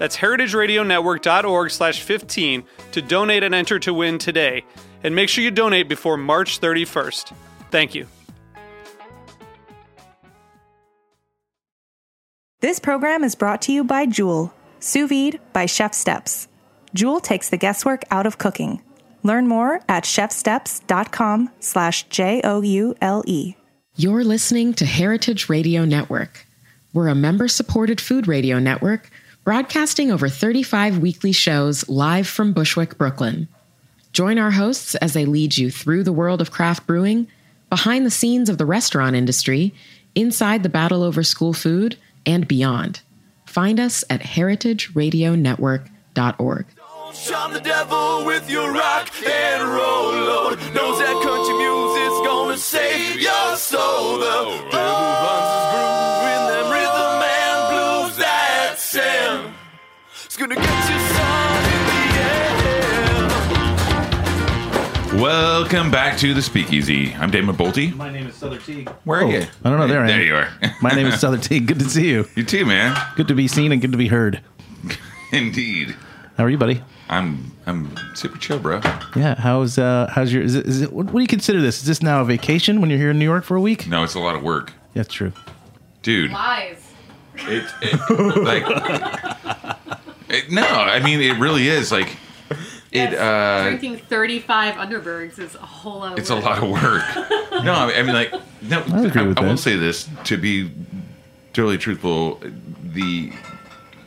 That's heritageradionetwork.org slash 15 to donate and enter to win today. And make sure you donate before March 31st. Thank you. This program is brought to you by Joule, sous vide by Chef Steps. Joule takes the guesswork out of cooking. Learn more at chefsteps.com slash J-O-U-L-E. You're listening to Heritage Radio Network. We're a member-supported food radio network broadcasting over 35 weekly shows live from Bushwick, Brooklyn. Join our hosts as they lead you through the world of craft brewing, behind the scenes of the restaurant industry, inside the battle over school food, and beyond. Find us at heritageradionetwork.org. The devil with your rock and roll. Knows that country music's gonna save your soul. The It's gonna get you sun in the air. Welcome back to the Speakeasy. I'm Damon Boelte. My name is Sother Teague. Where are you? I don't know. There, I There you are. My name is Sother Teague. Good to see you. You too, man. Good to be seen and good to be heard. Indeed. How are you, buddy? I'm I'm super chill, bro. Yeah. How's uh how's your is it, is it what, what do you consider this? Is this now a vacation when you're here in New York for a week? No, it's a lot of work, Yeah, it's true. dude. Lies. It, it like it, no, I mean it really is like it. uh Drinking 35 Underbergs is a whole lot of It's a lot of work. no, I mean like no. I, agree with I will that. say this to be totally truthful. The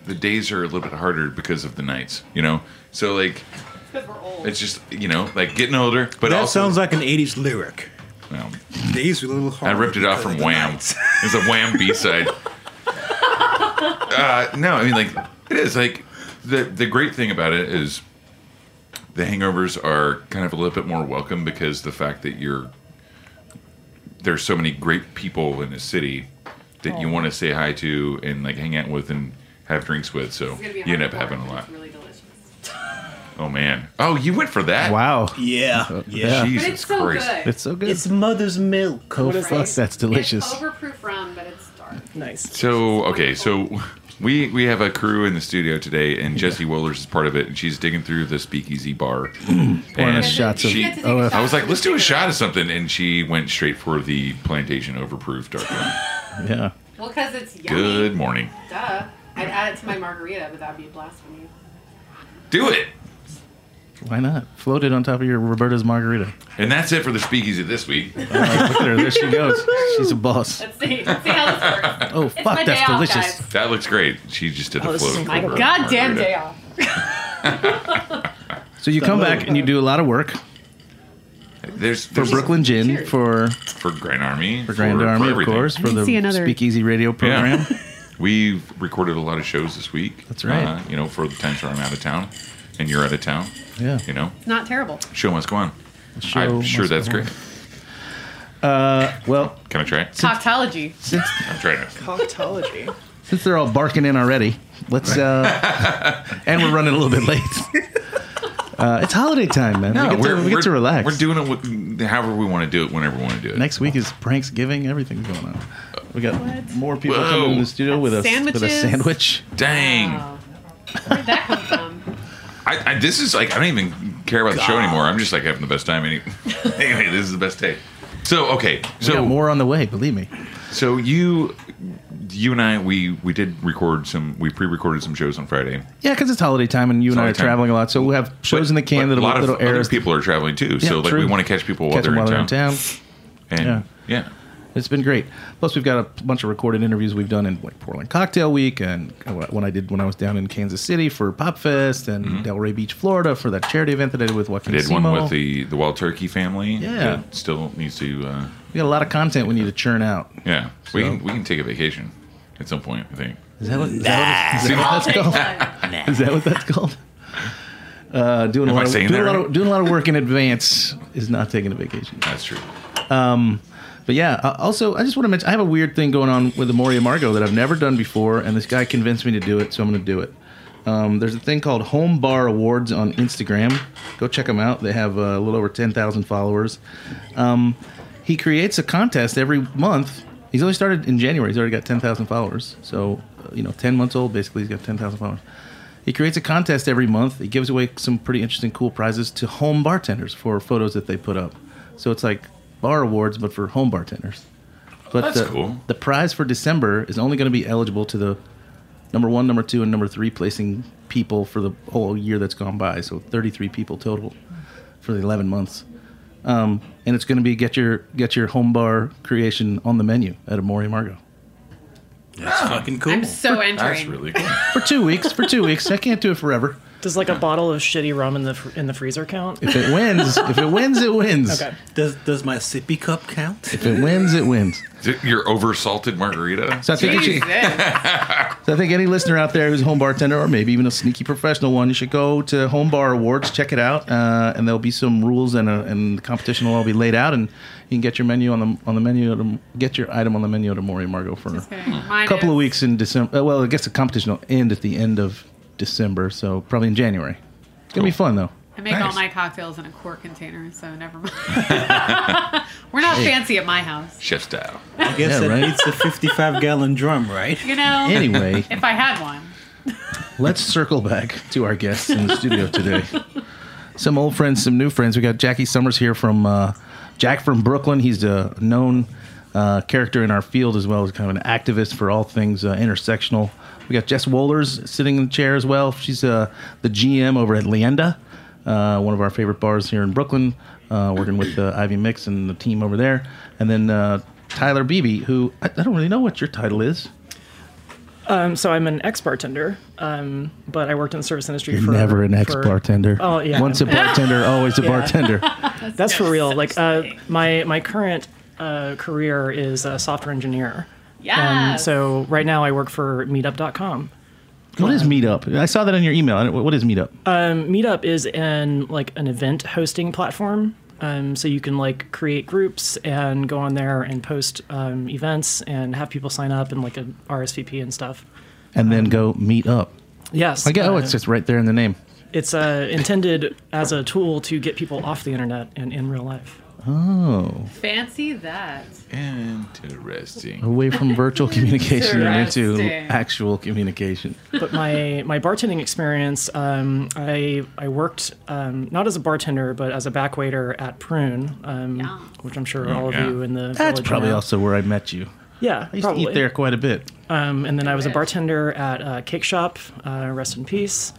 the days are a little bit harder because of the nights. You know, so like Because we're old. it's just you know like getting older, but That also sounds like an 80s lyric. well, Days are a little hard. I ripped it off from Wham. It's a Wham B side. uh, no, I mean like it is like the the great thing about it is the hangovers are kind of a little bit more welcome because the fact that you're there's so many great people in the city that you oh. want to say hi to and like hang out with and have drinks with. So It's gonna be you end up having a lot. Really delicious. Oh man. Oh, you went for that? Wow. Uh, yeah, yeah. Jesus But it's so Christ. good. It's so good. It's mother's milk. oh What is fuck, that's delicious. It's overproof rum, but it's dark. Nice. So okay, so we we have a crew in the studio today, and Jesse Wohlers is part of it, and she's digging through the Speakeasy bar. Pouring and us shots of she, You get to take a OF. shot I was like, let's do a shot of something, and she went straight for the plantation overproof dark rum. Yeah. Well, because it's yummy. Good morning. Duh. I'd add it to my margarita, but that'd be blasphemy. Do it. Why not? Float it on top of your Roberta's margarita. And that's it for the Speakeasy this week. Oh, look at her. There she goes. She's a boss. Let's see. Let's see how this works. Oh It's fuck, my that's day off, delicious. guys. That looks great. She just did the this float. is My over goddamn margarita. day off. So you come back and you do a lot of work There's, for there's Brooklyn Gin, for for Grand Army, for Grand Army, of everything. course, for didn't the see another- Speakeasy Radio program. Yeah. We've recorded a lot of shows this week. That's right. Uh, you know, for the times where I'm out of town and you're out of town. Yeah. You know, It's not terrible. show must go on. show I'm sure that's go on. great. Well, Can I try it? Proctology. since I'm trying it. Proctology. since they're all barking in already, let's uh and we're running a little bit late. Uh, it's holiday time, man. we get, to, we get to relax. We're doing it with, however we want to do it, whenever we want to do it. Next week is Pranksgiving. Everything's going on. We got more people Whoa. coming in the studio with a with a Sandwiches. sandwich. Dang. Wow. Where'd that come from? I, I, this is like, I don't even care about the show anymore. I'm just like having the best time. Any, anyway, this is the best take. So, okay. We So, got more on the way. Believe me. so you you and I, we we did record some. We pre-recorded some shows on Friday. Yeah, because it's holiday time and you and I are holiday time. traveling a lot, so we'll have shows in the can But that'll, a lot of that'll air. other people are traveling too. so like true. we want to catch people while, catch they're, them while in, they're town. in town. And Yeah. Yeah. It's been great. Plus, we've got a bunch of recorded interviews we've done in like Portland Cocktail Week, and when I did when I was down in Kansas City for Pop Fest, and Delray Beach, Florida, for that charity event that I did with Joaquin I did one Simo. with the the Wild Turkey family. Yeah. that still needs to. Uh, we got a lot of content we need to churn out. yeah, we can we can take a vacation at some point. I think. Is that what, is that what, is that what that's called? Is that what that's called? Uh, doing a lot of saying doing a lot of doing a lot of work in advance is not taking a vacation. That's true. But yeah, uh, also I just want to mention I have a weird thing going on with the Amor y Amargo that I've never done before, and this guy convinced me to do it, so I'm going to do it. Um, there's a thing called Home Bar Awards on Instagram. Go check them out. They have uh, a little over 10,000 followers. Um, he creates a contest every month. He's only started in January. He's already got 10,000 followers. So, uh, you know, 10 months old, basically, he's got 10,000 followers. He creates a contest every month. He gives away some pretty interesting, cool prizes to home bartenders for photos that they put up. So it's like bar awards, but for home bartenders. But That's the, cool. the prize for December is only going to be eligible to the number one, number two, and number three placing people for the whole year that's gone by. So 33 people total for the 11 months. Um, and it's going to be get your get your home bar creation on the menu at Amor y Amargo That's fucking cool. I'm so entering. That's really cool. for two weeks. For two weeks, I can't do it forever. Does like a bottle of shitty rum in the fr- in the freezer count? If it wins, if it wins, it wins. Okay. Does does my sippy cup count? If it wins, it wins. Is it your over salted margarita. So I think you should, So I think any listener out there who's a home bartender or maybe even a sneaky professional one, you should go to Home Bar Awards, check it out, uh, and there'll be some rules and, a, and the competition will all be laid out, and you can get your menu on the on the menu to get your item on the menu to Amor y Amargo for a couple of weeks in December. Uh, well, I guess the competition will end at the end of December, so probably in January. It's gonna be fun though. I make all my cocktails in a quart container, so never mind. We're not fancy at my house. Chef style. I guess Yeah, that right. beats the 55 gallon drum, right? You know, Anyway, if I had one. let's circle back to our guests in the studio today. Some old friends, some new friends. We got Jackie Summers here from uh, Jack from Brooklyn. He's a known uh, character in our field as well as kind of an activist for all things uh, intersectional. We got Jess Wohlers sitting in the chair as well. She's uh, the GM over at Leyenda, uh, one of our favorite bars here in Brooklyn, uh, working with uh, Ivy Mix and the team over there. And then uh, Tyler Beebe, who I, I don't really know what your title is. Um, so I'm an ex bartender, um, but I worked in the service industry You're for never an ex bartender. Oh, yeah. Once a bartender, always a Yeah. bartender. That's for real. Like uh, my my current uh, career is a software engineer. Um, so right now I work for Meetup.com. What is Meetup? I saw that on your email. What is Meetup? Um, Meetup is an like an event hosting platform. Um, so you can like create groups and go on there and post um, events and have people sign up and like a RSVP and stuff. and then go meet up. Yes, I get. Oh, uh, it's just right there in the name. it's uh, intended as a tool to get people off the internet and in real life. Oh, Fancy that. Interesting. away from virtual communication and into actual communication. but my my bartending experience, um, I I worked um, not as a bartender but as a back waiter at Prune, um, Yeah. which I'm sure Oh, all of you in the That's probably know. also where I met you. yeah I used probably. to eat there quite a bit. Um, and then I was a bartender at uh, Cake Shop, uh, rest in peace.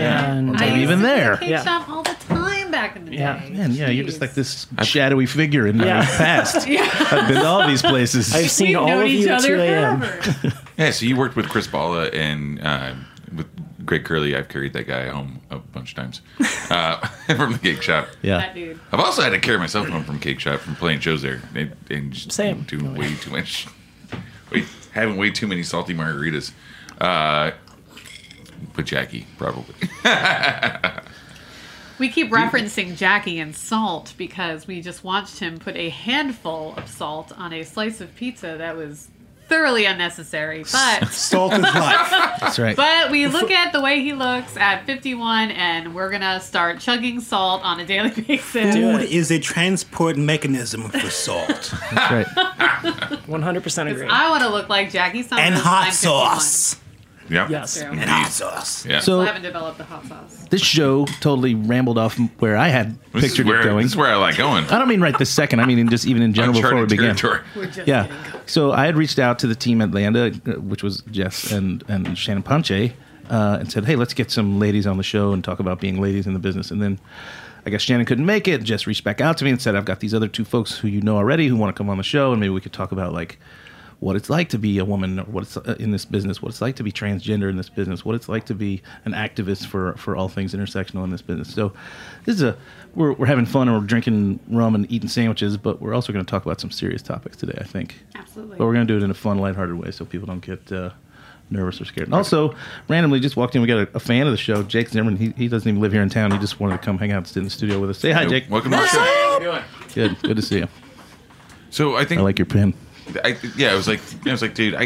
And I used even to go to there. Cake Yeah. shop all the time back in the day. Man, yeah, you're just Jeez. like this shadowy figure in my Yeah. past. I've been to all these places. I've seen We've all known of each you at other 2 a.m. forever. Yeah, so you worked with Chris Balla and uh, with Greg Curley. I've carried that guy home a bunch of times uh, from the cake shop. yeah. that dude. I've also had to carry myself home from cake shop from playing shows there and, and just Same. doing way too much, way, having way too many salty margaritas. Uh, with Jackie, probably. We keep referencing Jackie and salt because we just watched him put a handful of salt on a slice of pizza that was thoroughly unnecessary. But Salt is life. That's right. but we look at the way he looks at 51 and we're going to start chugging salt on a daily basis. Food is a transport mechanism for salt. That's right. 100% agree. I want to look like Jackie Summers. and I'm hot 51. sauce. Yeah. Yes. True. And hot sauce. Yeah. Still So haven't developed the hot sauce. this show totally rambled off where I had this pictured where it going. this is where I like going. I don't mean right this second. I mean in just even in general before we Uncharted began. territory. We're just Yeah. getting. So I had reached out to the team at Leyenda, uh, which was Jess and and Shannon Ponche, uh, and said, "Hey, let's get some ladies on the show and talk about being ladies in the business." And then I guess Shannon couldn't make it. Jess reached back out to me and said, "I've got these other two folks who you know already who want to come on the show, and maybe we could talk about like." What it's like to be a woman, or what it's uh, in this business, what it's like to be transgender in this business, what it's like to be an activist for, for all things intersectional in this business. So, this is a we're, we're having fun and we're drinking rum and eating sandwiches, but we're also going to talk about some serious topics today. I think. Absolutely. But we're going to do it in a fun, lighthearted way so people don't get uh, nervous or scared. And also, randomly just walked in, we got a, a fan of the show, Jake Zimmerman. He, he doesn't even live here in town. He just wanted to come hang out and sit in the studio with us. Say hi, Jake. Welcome to the show. Good. Good to see you. So I think I like your pen. I, yeah, I was like, I was like, dude. I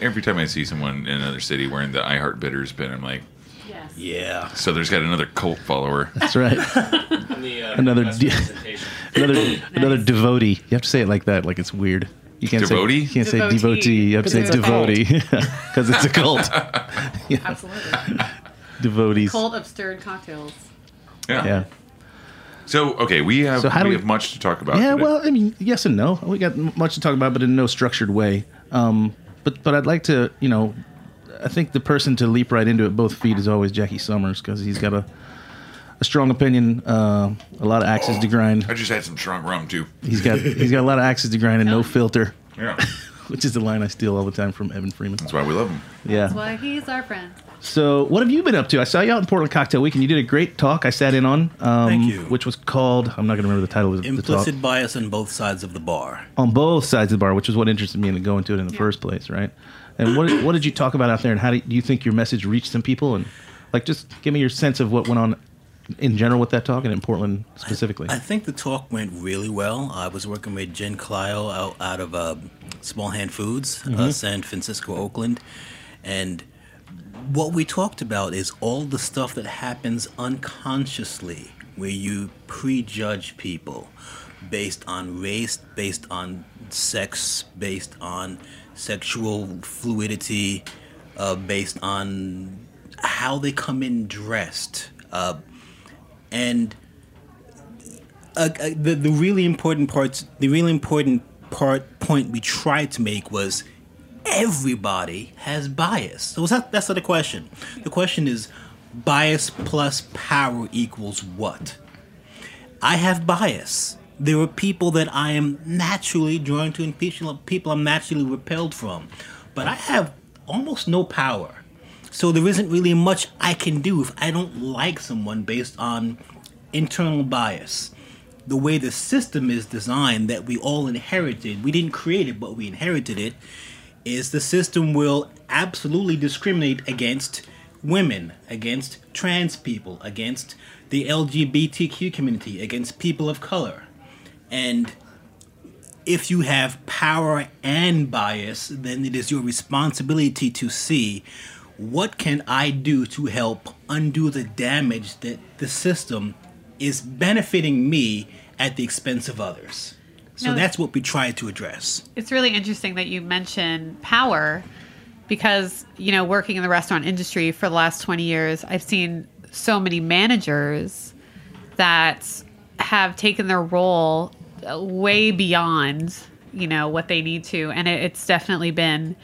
every time I see someone in another city wearing the I Heart Bitters pin, I'm like, Yes. Yeah. so there's got another cult follower. That's right. another de- another another devotee. You have to say it like that, like it's weird. You can't Devotee? say you can't say Devotee. devotee. You have to say Because it's a cult. devotee because it's a cult. Absolutely. Devotees. Cold absurd cocktails. Yeah. Yeah. So okay, we have So how do we we- have much to talk about. Yeah, today. well, I mean, yes and no. We got much to talk about, but in no structured way. Um, but but I'd like to, you know, I think the person to leap right into it both feet is always Jackie Summers because he's got a a strong opinion, uh, a lot of axes to grind. I just had some strong rum too. He's got he's got a lot of axes to grind and no filter, Yeah, which is the line I steal all the time from Evan Freeman. that's why we love him. Yeah. That's why he's our friend. So, what have you been up to? I saw you out in Portland Cocktail Week, and you did a great talk. I sat in on, um, Thank you. which was called. I'm not going to remember the title of the talk. Implicit bias on both sides of the bar. on both sides of the bar, which is what interested me in going to it in the first place, right? And what what did you talk about out there, and how do you, do you think your message reached some people? And like, just give me your sense of what went on in general with that talk and in Portland specifically. I think the talk went really well. I was working with Jen Colliau out, out of uh, Small Hand Foods, uh, San Francisco, Oakland. And what we talked about is all the stuff that happens unconsciously where you prejudge people based on race, based on sex, based on sexual fluidity, uh, based on how they come in dressed. Uh, and uh, uh, the the really important parts, the really important part point we tried to make was everybody has bias. So that, that's not the question. The question is bias plus power equals what? I have bias. There are people that I am naturally drawn to and people people I'm naturally repelled from. But I have almost no power. So there isn't really much I can do if I don't like someone based on internal bias. The way the system is designed that we all inherited, we didn't create it, but we inherited it, is the system will absolutely discriminate against women, against trans people, against the LGBTQ community, against people of color. And if you have power and bias, then it is your responsibility to see what can I do to help undo the damage that the system is benefiting me at the expense of others. So No. that's what we try to address. It's really interesting that you mention power because, you know, working in the restaurant industry for the last 20 years, I've seen so many managers that have taken their role way beyond, you know, what they need to. And it, it's definitely been.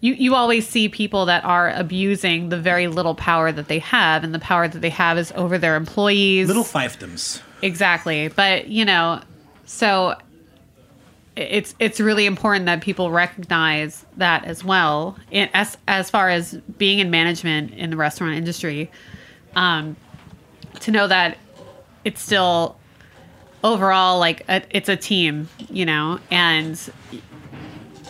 You, you always see people that are abusing the very little power that they have, and the power that they have is over their employees. Little fiefdoms. Exactly. But, you know, so it's it's really important that people recognize that as well. As as far as being in management in the restaurant industry um to know that it's still overall like a, it's a team you know and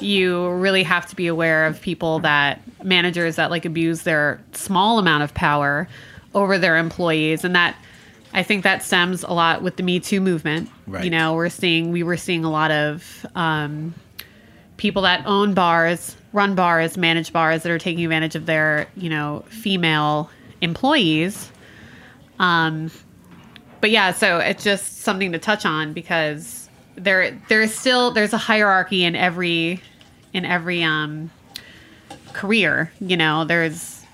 you really have to be aware of people that managers that like abuse their small amount of power over their employees and that I think that stems a lot with the Me Too movement. Right. You know, we're seeing we were seeing a lot of um, people that own bars, run bars, manage bars that are taking advantage of their you know female employees. Um, but yeah, so it's just something to touch on because there there is still there's a hierarchy in every in every um career. You know, there's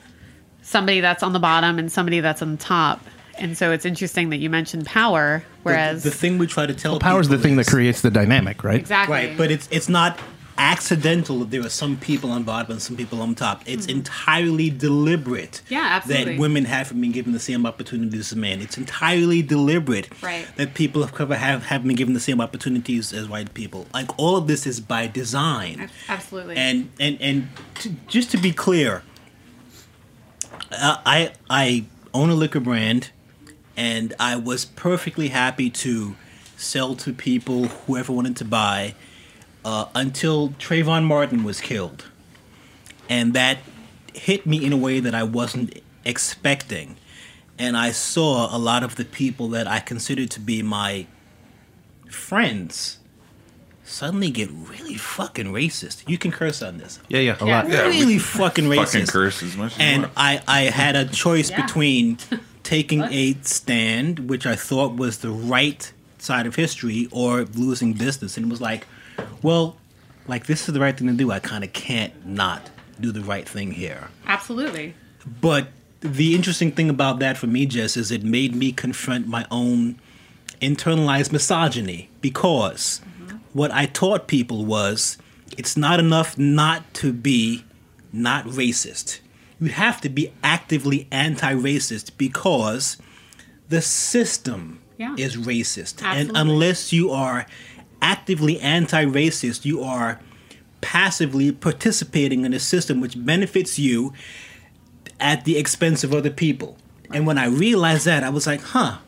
somebody that's on the bottom and somebody that's on the top. And so it's interesting that you mentioned power, whereas the, the thing we try to tell power is the people thing that creates the dynamic, right? exactly Right, but it's it's not accidental that there are some people on bottom and some people on top. It's entirely deliberate. Mm-hmm. Yeah, absolutely. That women haven't been given the same opportunities as men. It's entirely deliberate. Right. That people of color have haven't been given the same opportunities as white people. Like all of this is by design. absolutely. And and and to, just to be clear, uh, I I own a liquor brand, and I was perfectly happy to sell to people whoever wanted to buy uh, until Trayvon Martin was killed, and that hit me in a way that I wasn't expecting, and I saw a lot of the people that I considered to be my friends suddenly get really fucking racist. You can curse on this. Yeah, yeah, a Yeah. lot. Yeah, really fucking racist. Fucking curse as much as you and want. I, I had a choice Yeah. between taking a stand, which I thought was the right side of history, or losing business. And it was like, well, like this is the right thing to do. I kind of can't not do the right thing here. absolutely. But the interesting thing about that for me, Jess, is it made me confront my own internalized misogyny because mm-hmm. what I taught people was it's not enough not to be not racist. You have to be actively anti racist because the system Yeah. is racist. And unless you are actively anti racist, you are passively participating in a system which benefits you at the expense of other people. And when I realized that, I was like, huh,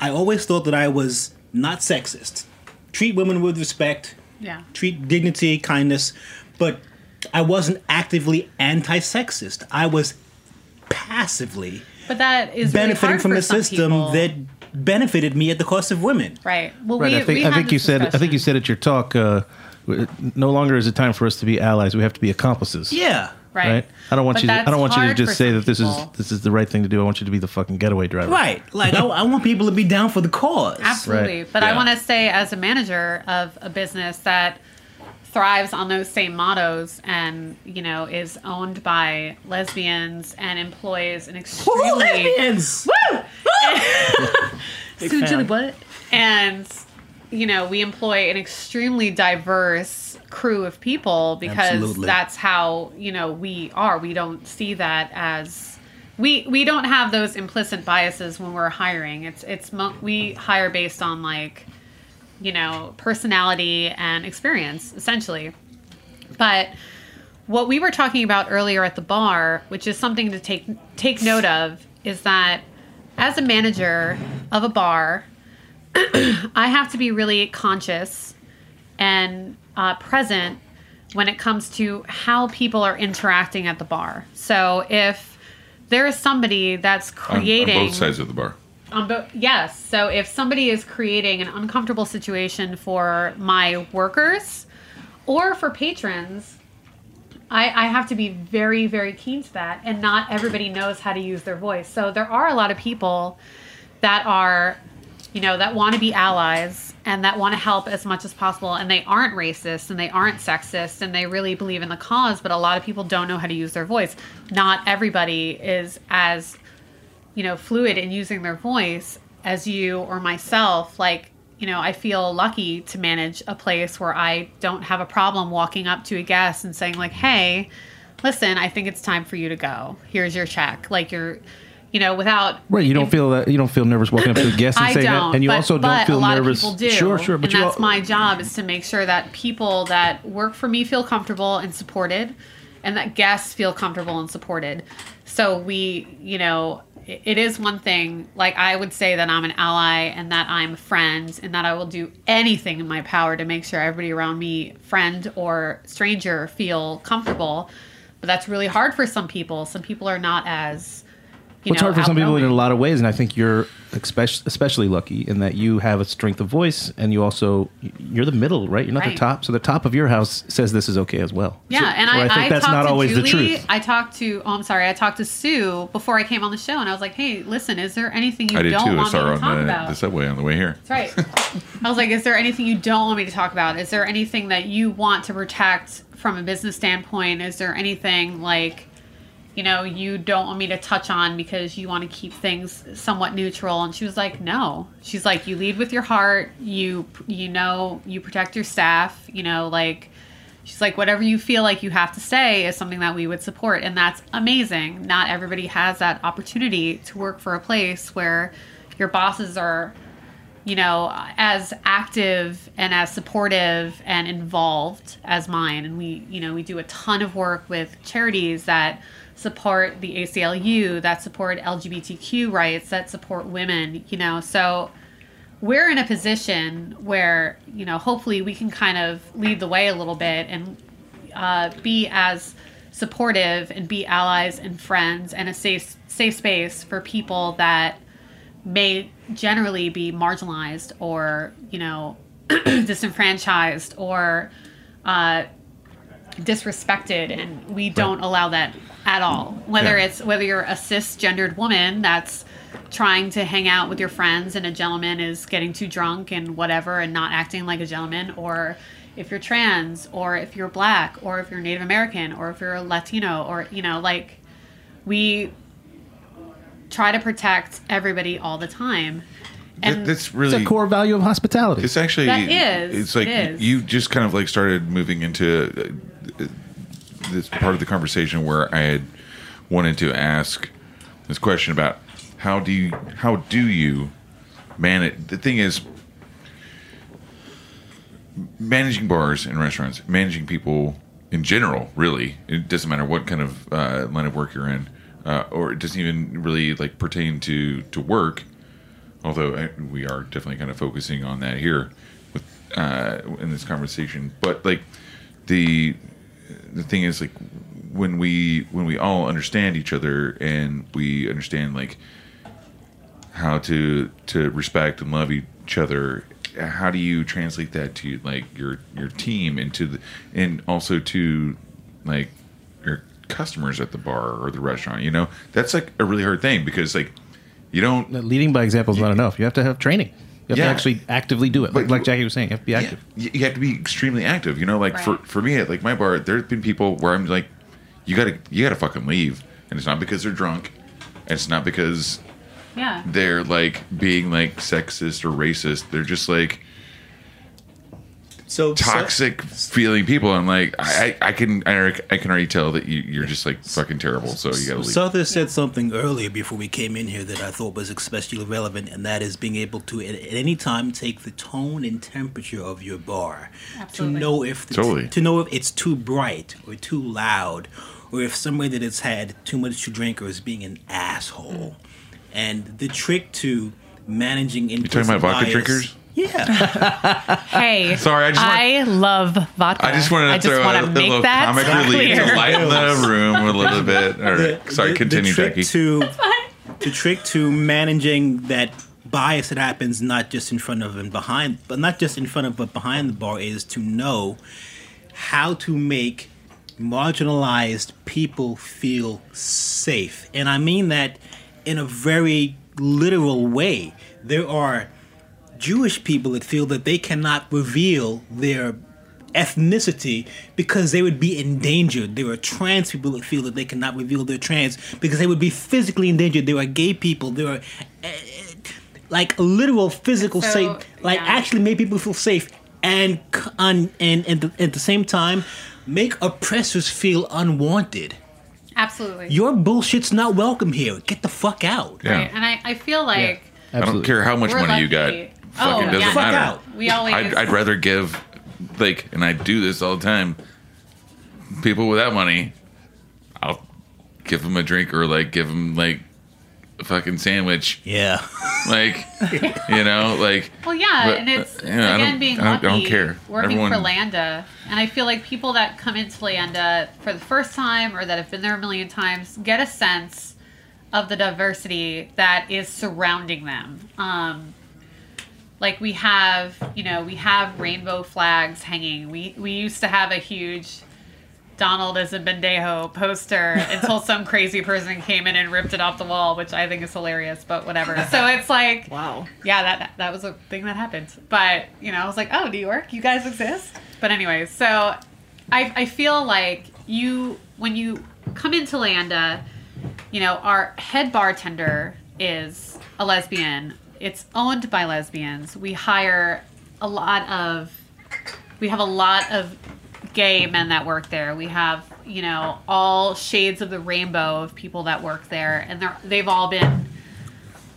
I always thought that I was not sexist. Treat women with respect, Yeah. treat dignity, kindness, but I wasn't actively anti sexist. I was passively But that is benefiting hard from the system people. that benefited me at the cost of women. right. Well, Right. we, I think we I think you this said I think you said at your talk. Uh, no longer is it time for us to be allies. We have to be accomplices. Yeah. right. Right. I don't want But you. To, I don't want you to just say that this is this is the right thing to do. I want you to be the fucking getaway driver. Right. Like, I, I want people to be down for the cause. Absolutely. Right. But I want to say, as a manager of a business that thrives on those same mottos and, you know, is owned by lesbians and employs an extremely. lesbians! Big Sue fan. Julie Butt. And, you know, we employ an extremely diverse crew of people because Absolutely. that's how, you know, we are. We don't see that as we we don't have those implicit biases when we're hiring. It's it's mo- we hire based on like, you know, personality and experience essentially. But what we were talking about earlier at the bar, which is something to take take note of, is that as a manager of a bar, I have to be really conscious and uh, present when it comes to how people are interacting at the bar. So if there is somebody that's On- on, creating both sides of the bar. Um, on bo- yes. So if somebody is creating an uncomfortable situation for my workers or for patrons, I, I have to be very, very keen to that. And not everybody knows how to use their voice. So there are a lot of people that are, you know, that want to be allies and that want to help as much as possible. And they aren't racist and they aren't sexist and they really believe in the cause. But a lot of people don't know how to use their voice. Not everybody is as you know, fluid in using their voice as you or myself. Like, you know, I feel lucky to manage a place where I don't have a problem walking up to a guest and saying, like, hey, listen, I think it's time for you to go. Here's your check. Like, you're, you know, without. Right. You don't if- feel that. You don't feel nervous walking up to a guest and I saying that, and you but, also don't feel nervous. Do. Sure, sure. But that's al- my job is to make sure that people that work for me feel comfortable and supported, and that guests feel comfortable and supported. So we, you know, it, is one thing. Like I would say that I'm an ally and that I'm a friend, and that I will do anything in my power to make sure everybody around me, friend or stranger, feel comfortable. But that's really hard for some people. Some people are not as Well, it's know, hard for some people in a lot of ways, and I think you're especially, especially lucky in that you have a strength of voice, and you also you're the middle, right? You're not the top, so the top of your house says this is okay as well. Yeah, So- and so I, think I that's not always Julie, the truth. I talked to, oh, I'm sorry, I talked to Sue before I came on the show, and I was like, hey, listen, is there anything you I did don't too. I want me saw her to talk on the, about? the subway on the way here. That's right. I was like, is there anything you don't want me to talk about? Is there anything that you want to protect from a business standpoint? Is there anything like, you know, you don't want me to touch on because you want to keep things somewhat neutral? And she was like, no. She's like, you lead with your heart. You, you know, you protect your staff. You know, like, she's like, whatever you feel like you have to say is something that we would support. And that's amazing. Not everybody has that opportunity to work for a place where your bosses are you know, as active and as supportive and involved as mine. And we, you know, we do a ton of work with charities that support the ACLU, that support LGBTQ rights, that support women, you know. So we're in a position where, you know, hopefully we can kind of lead the way a little bit and uh, be as supportive and be allies and friends and a safe safe space for people that may generally be marginalized or you know disenfranchised or uh, disrespected and we don't allow that at all whether Yeah. it's whether you're a cisgendered woman that's trying to hang out with your friends and a gentleman is getting too drunk and whatever and not acting like a gentleman or if you're trans or if you're black or if you're native american or if you're a latino or you know like we try to protect everybody all the time That, and that's It's really a core value of hospitality. It's actually That is, It's like it is. you just kind of like started moving into uh, this part of the conversation where I had wanted to ask this question about how do you how do you manage the thing is managing bars and restaurants managing people in general really it doesn't matter what kind of uh, line of work you're in uh, or it doesn't even really like pertain to to work although uh, we are definitely kind of focusing on that here with uh, in this conversation. But like the the thing is like when we when we all understand each other and we understand like how to to respect and love each other how do you translate that to like your your team into the and also to like your customers at the bar or the restaurant you know that's like a really hard thing because like you don't Leading by example is not enough. You have to have training. You have Yeah. to actually actively do it. Like, But- like Jackie was saying, you have to be active. Yeah, you you have to be extremely active. You know, like for Right. for me at like my bar, there's been people where I'm like, you gotta you gotta fucking leave, and it's not because they're drunk, and it's not because yeah they're like being like sexist or racist. They're just like So toxic feeling people. I'm like, I I I can I, I can already tell that you you're just like fucking terrible. So you gotta leave. Sother said something earlier before we came in here that I thought was especially relevant, and that is being able to at, at any time take the tone and temperature of your bar Absolutely. to know if the, Totally. to know if it's too bright or too loud, or if somebody that has had too much to drink or is being an asshole. And the trick to managing in you talking about vodka drinkers? Yeah, hey Sorry, I just want- I love vodka I just wanted to I just throw want a, to a make little that comic relief to lighten the room a little bit. All right, The- sorry, the- continue, the trick Jackie. To, the trick to managing that bias that happens not just in front of and behind, but not just in front of but behind the bar is to know how to make marginalized people feel safe. And I mean that in a very literal way. There are Jewish people that feel that they cannot reveal their ethnicity because they would be endangered. There are trans people that feel that they cannot reveal their trans because they would be physically endangered. There are gay people. There are uh, like literal physical So, safe, like yeah. actually make people feel safe and un, and, and at the same time make oppressors feel unwanted. absolutely Your bullshit's not welcome here. Get the fuck out. Yeah. Right, and I, I feel like I don't care how much We're money you got. Lucky. Fucking Oh, doesn't yeah. Fuck matter. out. we always I'd, I'd rather give, like, and I do this all the time. People without money, I'll give them a drink or like give them like a fucking sandwich, Yeah. like, you know, like. Well, yeah, But, and it's yeah, I again don't- being I don't- I don't care. working Everyone- for Leyenda, and I feel like people that come into Leyenda for the first time or that have been there a million times get a sense of the diversity that is surrounding them. Um, like we have, you know, we have rainbow flags hanging. We we used to have a huge Donald is a Bendejo poster until some crazy person came in and ripped it off the wall, which I think is hilarious, but whatever. So it's like, Wow. yeah, that that was a thing that happened. But you know, I was like, oh, New York, you guys exist. But anyways, so I I feel like you when you come into Leyenda, you know, our head bartender is a lesbian. It's owned by lesbians. We hire a lot of we have a lot of gay men that work there. We have, you know, all shades of the rainbow of people that work there and they're they've all been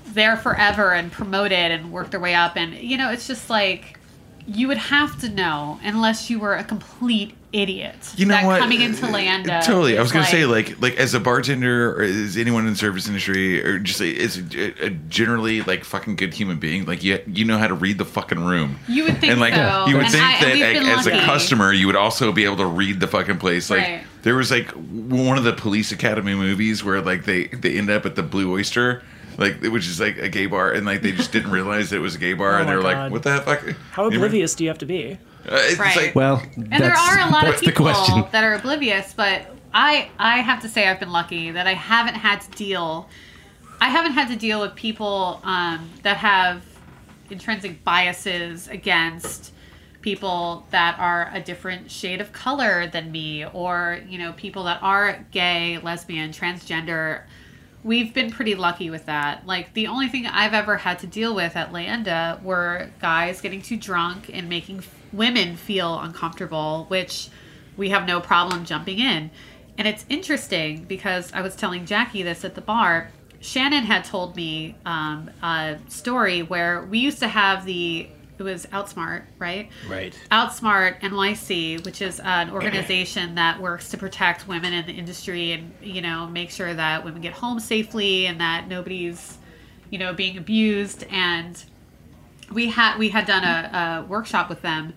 there forever and promoted and worked their way up and you know, it's just like you would have to know unless you were a complete idiot. You know that what? coming into uh, Leyenda. Uh, totally. I was is gonna say like like as a bartender or as anyone in the service industry or just like, as a, a generally like fucking good human being, like you you know how to read the fucking room. You would think and like so. you would And think I- that like, as a customer you would also be able to read the fucking place. Like Right. there was like one of the police academy movies where like they they end up at the Blue Oyster. Like which is like a gay bar, and like they just didn't realize it was a gay bar, Oh and they my were like, "What the fuck?" How You remember? oblivious do you have to be? Uh, it's Right. like Well, and there are a lot of that's people that are oblivious but i i have to say i've been lucky that i haven't had to deal i haven't had to deal with people um, that have intrinsic biases against people that are a different shade of color than me or you know people that are gay lesbian transgender we've been pretty lucky with that. Like the only thing I've ever had to deal with at Leyenda were guys getting too drunk and making f- women feel uncomfortable, which we have no problem jumping in. And it's interesting because I was telling Jackie this at the bar. Shannon had told me um, a story where we used to have the was Outsmart, right? Right. Outsmart NYC, which is an organization that works to protect women in the industry and you know make sure that women get home safely and that nobody's you know being abused. And we had we had done a, a workshop with them,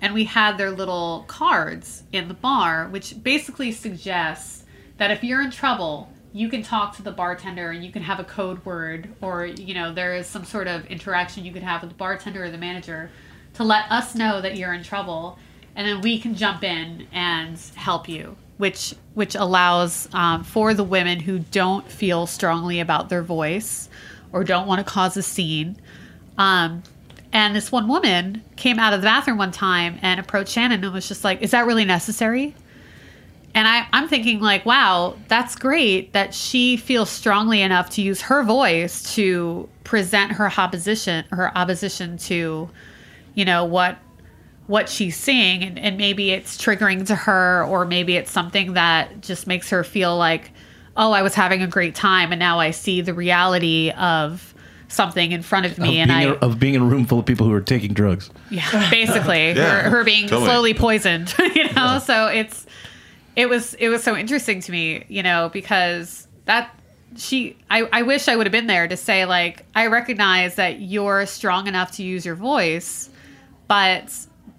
and we had their little cards in the bar, which basically suggests that if you're in trouble, you can talk to the bartender and you can have a code word, or you know there is some sort of interaction you could have with the bartender or the manager to let us know that you're in trouble, and then we can jump in and help you. Which which allows um, for the women who don't feel strongly about their voice or don't want to cause a scene. Um, and this one woman came out of the bathroom one time and approached Shannon and was just like, "Is that really necessary?" And I, I'm thinking like, wow, that's great that she feels strongly enough to use her voice to present her opposition, her opposition to, you know, what what she's seeing, and, and maybe it's triggering to her, or maybe it's something that just makes her feel like, oh, I was having a great time, and now I see the reality of something in front of of me, being, and I a, of being in a room full of people who are taking drugs. yeah, basically, Yeah, her, her being totally. slowly poisoned. You know, so it's it was it was so interesting to me, you know, because that she I, I wish I would have been there to say like I recognize that you're strong enough to use your voice, but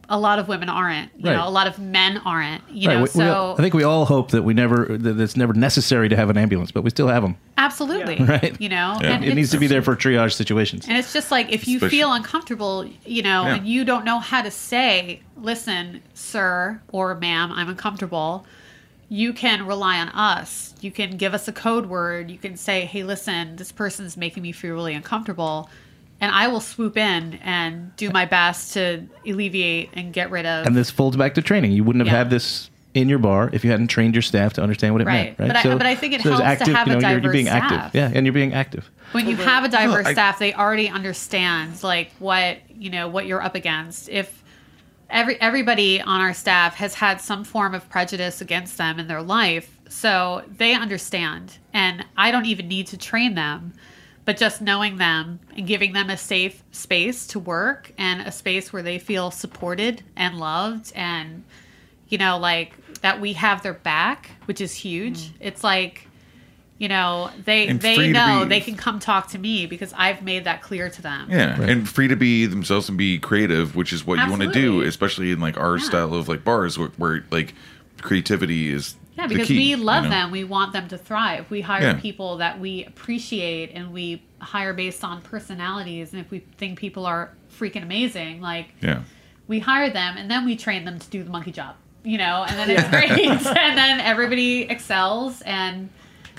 a lot of women aren't. You Right. know, a lot of men aren't. You Right, know, we- we so all- I think we all hope that we never that it's never necessary to have an ambulance, but we still have them. absolutely, Right. You know, Yeah. and It needs to be there for triage situations. And it's just like if you Especially- feel uncomfortable, you know, Yeah. and you don't know how to say, listen, sir or ma'am, I'm uncomfortable, you can rely on us. You can give us a code word. You can say, hey, listen, this person's making me feel really uncomfortable. And I will swoop in and do my best to alleviate and get rid of. And this folds back to training. You wouldn't have Yeah. had this in your bar if you hadn't trained your staff to understand what it Right. meant. Right. But I- but I think it there's helps to have a you're, you're diverse being staff. active. Yeah, and you're being active. when you have a diverse I- staff they already understand like what you know what you're up against if every everybody on our staff has had some form of prejudice against them in their life. So they understand. And i don't even need to train them but just knowing them and giving them a safe space to work and a space where they feel supported and loved and you know like that we have their back which is huge. Mm. It's like you know they And they know be- they can come talk to me because i've made that clear to them Yeah, and free to be themselves and be creative, which is what you want to do, especially in like our Yeah. style of like bars, where, where like creativity is Yeah, the because key, we you love know? them. We want them to thrive. We hire Yeah. people that we appreciate and we hire based on personalities. And if we think people are freaking amazing, like Yeah. we hire them and then we train them to do the monkey job, you know, and then it's great. and then everybody excels and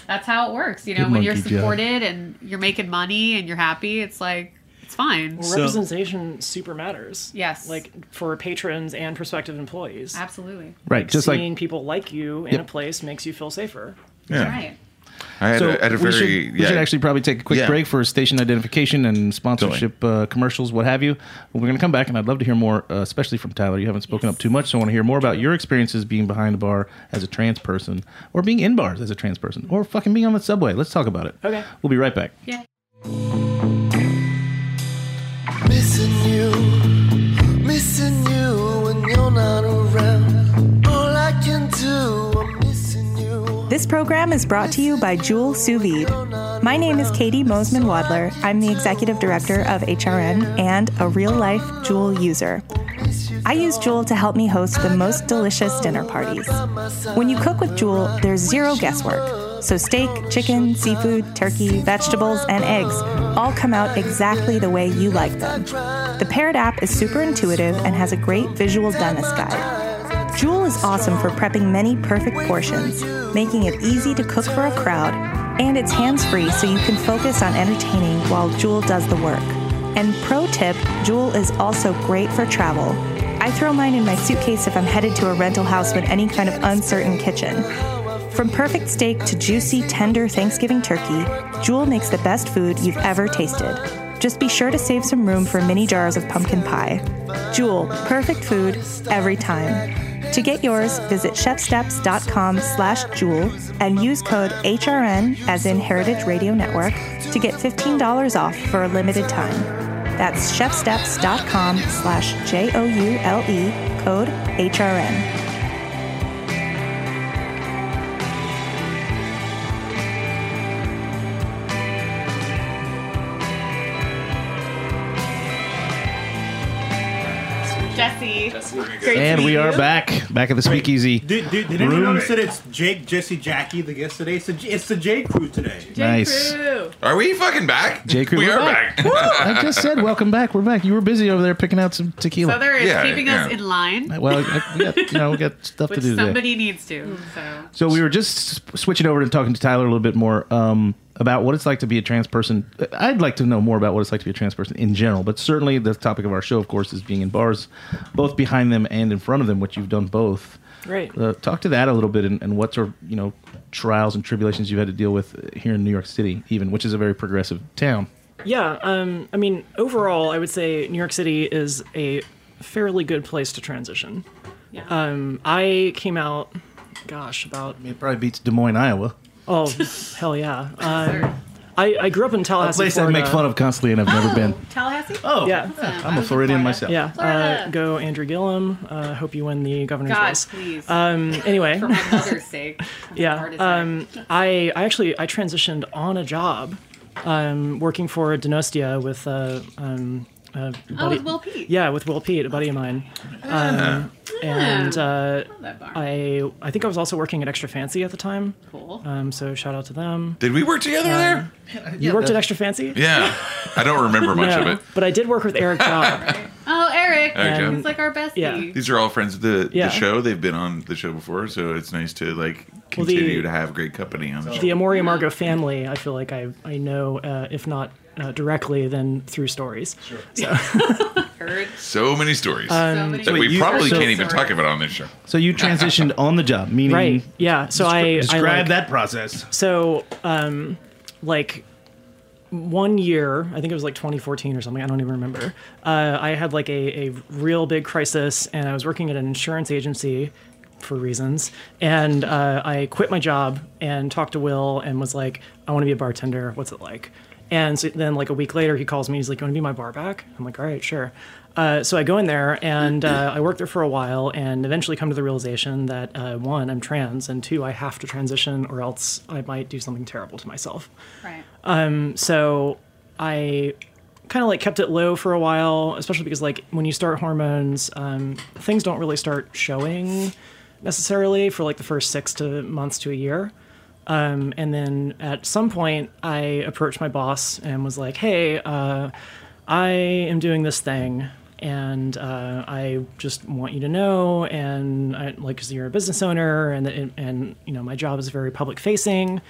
that's how it works. You know, Good when you're monkey job. supported and you're making money and you're happy, it's like, it's fine. Well, So- representation super matters. Yes. Like for patrons and prospective employees. Absolutely. Right, just like Seeing people like you in Yep. a place makes you feel safer. Yeah. Right. I had, so a, I had a we, very should, we should actually probably take a quick Yeah. break for station identification and sponsorship uh, commercials, what have you. We're going to come back, and I'd love to hear more, uh, especially from Tyler. You haven't spoken up too much, so I want to hear more about your experiences being behind the bar as a trans person, or being in bars as a trans person, or fucking being on the subway. Let's talk about it. Okay. We'll be right back. Yeah. Missing you, missing you when you're not around. This program is brought to you by Joule Sous Vide. My name is Katie Mosman Wadler. I'm the executive director of HRN and a real life Joule user. I use Joule to help me host the most delicious dinner parties. When you cook with Joule, there's zero guesswork. So, steak, chicken, seafood, turkey, vegetables, and eggs all come out exactly the way you like them. The Paired app is super intuitive and has a great visual doneness guide. Joule is awesome for prepping many perfect portions, making it easy to cook for a crowd, and it's hands free so you can focus on entertaining while Joule does the work. And pro tip Joule is also great for travel. I throw mine in my suitcase if I'm headed to a rental house with any kind of uncertain kitchen. From perfect steak to juicy, tender Thanksgiving turkey, Joule makes the best food you've ever tasted. Just be sure to save some room for mini jars of pumpkin pie. Joule, perfect food every time. To get yours, visit chefsteps.com slash joule and use code HRN, as in Heritage Radio Network, to get $15 off for a limited time. That's chefsteps.com slash J-O-U-L-E, code HRN. And we are back, back at the speakeasy. Did, did, did anyone Room. notice that it's Jake, Jesse, Jackie, the guest today? It's the, J- it's the J crew today. Nice. Crew. Are we fucking back? J. Crew, we we're are back. back. I just said, welcome back. We're back. You were busy over there picking out some tequila. Sother is Yeah, keeping us yeah. in line, well, I, we got, you know, we got stuff which to do today. somebody needs to. So So we were just s- switching over to talking to Tyler a little bit more um, about what it's like to be a trans person. I'd like to know more about what it's like to be a trans person in general, but certainly the topic of our show, of course, is being in bars, both behind them and in front of them, which you've done both. Right. Uh, talk to that a little bit and, and what sort of you know trials and tribulations you've had to deal with here in New York City, even which is a very progressive town. Yeah, um, I mean, overall, I would say New York City is a fairly good place to transition. yeah. Um, I came out, gosh, about It probably beats Des Moines, Iowa, oh hell yeah. Um, I, I grew up in a Tallahassee, place I make fun of constantly, and I've never been. Tallahassee. Oh, Yeah, I'm a Floridian myself. yeah. Uh, go Andrew Gillum. Uh, hope you win the governor's God, race. please. Um, anyway, for my mother's sake. yeah. Um, I, I actually I transitioned on a job, um, working for Donostia with uh, um, a Oh, with Will Pete. Yeah, with Will Pete, a buddy of mine. Um, and uh, I I think I was also working at Extra Fancy at the time. cool. Um, so shout out to them. Did we work together there? You worked at Extra Fancy? Yeah. I don't remember much of it. but I did work with Eric Job. oh, Eric. Eric Job. He's like our bestie. Yeah. These are all friends of the, Yeah. the show. They've been on the show before, so it's nice to like Well, the- continue to have great company on the show. the Amor y Amargo family, I feel like I I know, uh, if not uh, directly, then through stories. Heard So many stories Um, so many that we you- probably so- can't even talk about on this show. So you transitioned on the job, meaning Right. Yeah. So I I describe like- that process. So, um, like one year, I think it was like 2014 or something. I don't even remember. Uh, I had like a, a real big crisis, and I was working at an insurance agency for reasons. And uh, I quit my job and talked to Will and was like, I want to be a bartender. What's it like? And so then, like a week later, he calls me. He's like, "You want to be my bar back?" I'm like, "All right, sure." Uh, so I go in there and uh, I work there for a while, and eventually come to the realization that uh, one, I'm trans, and two, I have to transition, or else I might do something terrible to myself. right. Um, So I kind of like kept it low for a while, especially because like when you start hormones, um, things don't really start showing necessarily for like the first six to months to a year. Um, and then at some point, I approached my boss and was like, "Hey, uh, I am doing this thing, and uh, I just want you to know, and I, like, because you're a business owner, and and you know, my job is very public facing,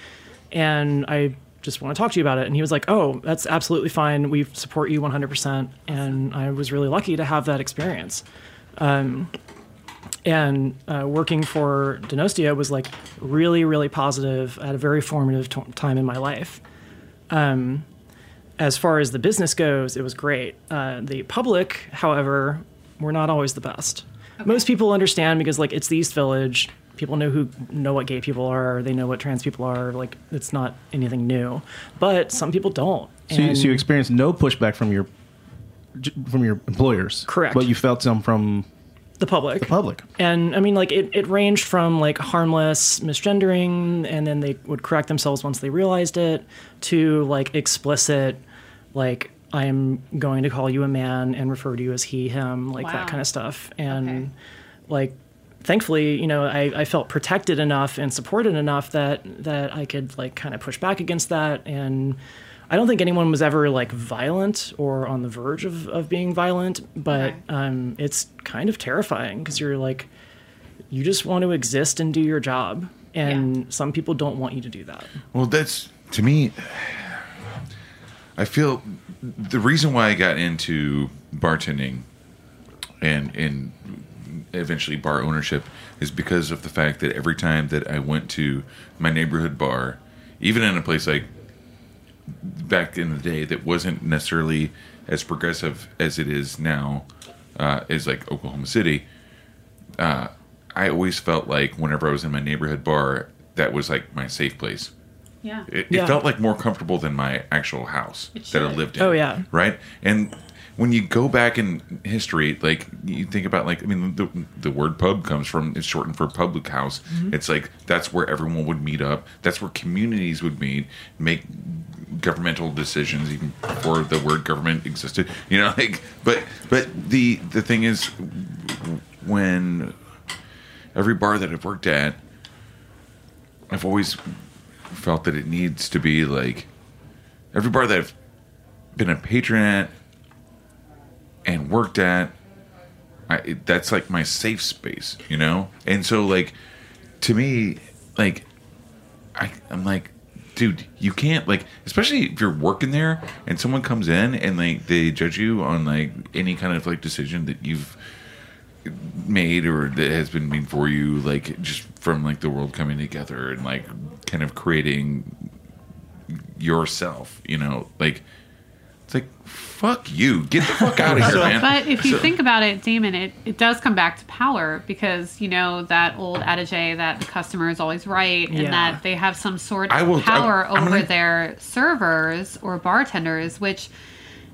and I just want to talk to you about it." And he was like, "Oh, that's absolutely fine. We support you 100%." And I was really lucky to have that experience. Um, and uh, working for Donostia was like really, really positive at a very formative t- time in my life. Um, as far as the business goes, it was great. Uh, the public, however, were not always the best. Most people understand because like it's the East Village. People know who know what gay people are. They know what trans people are. Like it's not anything new. But some people don't. So you, so you experienced no pushback from your from your employers, Correct. But you felt some from the public. the public. And I mean, like, it, it ranged from like harmless misgendering, and then they would correct themselves once they realized it, to like explicit, like, I am going to call you a man and refer to you as he, him, like Wow. that kind of stuff. And Okay. like, thankfully, you know, I, I felt protected enough and supported enough that that I could like kind of push back against that. And I don't think anyone was ever like violent or on the verge of, of being violent, but Okay. um, it's kind of terrifying because you're like, you just want to exist and do your job. And Yeah. some people don't want you to do that. Well, that's to me. I feel the reason why I got into bartending and and eventually bar ownership is because of the fact that every time that I went to my neighborhood bar, even in a place like back in the day that wasn't necessarily as progressive as it is now, uh, is like Oklahoma City. Uh, I always felt like whenever I was in my neighborhood bar, that was like my safe place. Yeah. It, Yeah. felt like more comfortable than my actual house that I lived in. Oh, yeah. right. And when you go back in history, like you think about, like I mean, the the word pub comes from it's shortened for public house. Mm-hmm. It's like that's where everyone would meet up. That's where communities would meet, make governmental decisions even before the word government existed. You know, like but but the the thing is when every bar that I've worked at, I've always felt that it needs to be like every bar that I've been a patron at and worked at. I, it- that's like my safe space, you know. And so, like, to me, like, I, I'm like, dude, you can't like, especially if you're working there and someone comes in and like they judge you on like any kind of like decision that you've made or that has been made for you, like just from like the world coming together and like kind of creating yourself, you know, like like fuck you, get the fuck out of here, man. But if you So- think about it, Damon, it, it does come back to power because, you know, that old adage that the customer is always right and that they have some sort of will- power I- over gonna- their servers or bartenders, which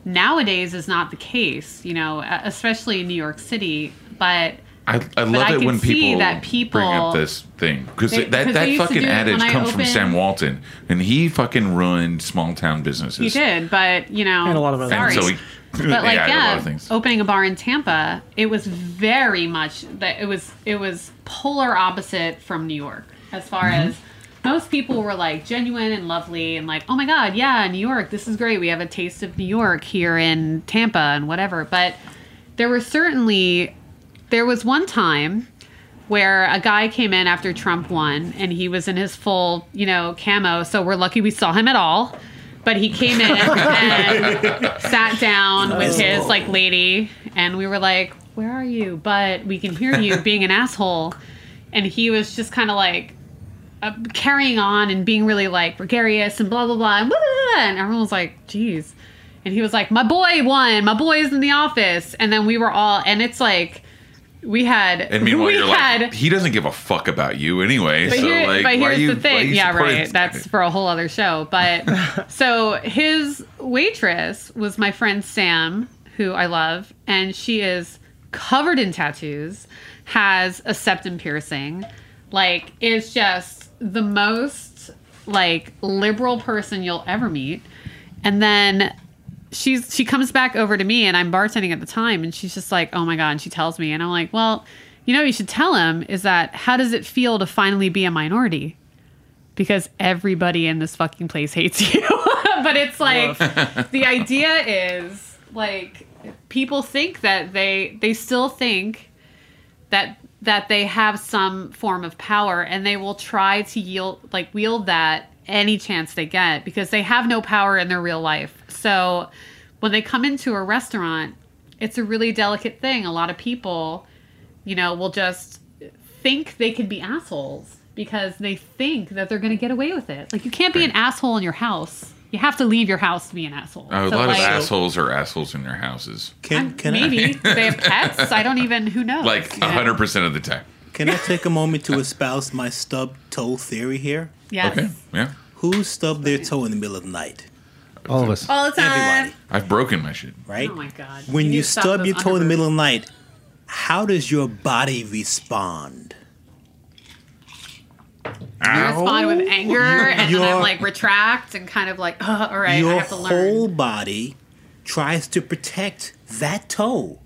nowadays is not the case, you know, especially in New York City. But I, I love I it can when see people, that bring up this thing because They- that 'cause that fucking adage when I comes from Sam Walton, and he fucking ruined small town businesses. he did, but, you know, And a lot of other sorry. And so he, but like yeah, yeah, a lot of things. opening a bar in Tampa, it was very much that it was it was polar opposite from New York as far Mm-hmm. as most people were like genuine and lovely and like oh my god yeah New York this is great we have a taste of New York here in Tampa and whatever but there were certainly there was one time where a guy came in after Trump won and he was in his full, you know, camo. So we're lucky we saw him at all. But he came in and sat down with his like lady and we were like, "Where are you?" But we can hear you being an asshole. And he was just kind of like uh, carrying on and being really like gregarious and blah blah blah and, blah, blah, blah. and everyone was like, "Geez." And he was like, "My boy won. My boy's in the office." And then we were all and it's like we had And meanwhile, you're had like, he doesn't give a fuck about you anyway. but, so here, like, but here's you, the thing. you Yeah, right. That's for a whole other show. But so his waitress was my friend Sam, who I love, and she is covered in tattoos, has a septum piercing, like is just the most like liberal person you'll ever meet. And then she's she comes back over to me and I'm bartending at the time and she's just like, "Oh my god." And she tells me and I'm like, "Well, you know, you should tell him is that how does it feel to finally be a minority? Because everybody in this fucking place hates you. but it's like the idea is like people think that they they still think that that they have some form of power and they will try to yield like wield that any chance they get because they have no power in their real life. So when they come into a restaurant, it's a really delicate thing. A lot of people, you know, will just think they can be assholes because they think that they're going to get away with it. Like you can't be an asshole in your house. You have to leave your house to be an asshole. Oh, a So, lot like, of assholes are assholes in their houses. Can can maybe I they have pets. I don't even. Who knows? Like you know? hundred percent of the time. can I take a moment to espouse my stub toe theory here? Yes. Okay. Yeah. Who stubbed their toe in the middle of the night? All of us. All the time. Everybody, I've broken my shit. right? Oh my god. when need you stub your toe in the middle of the night, how does your body respond? You respond with anger, and then I'm like retract and kind of like, oh, all right, I have to learn. Your whole body tries to protect that toe.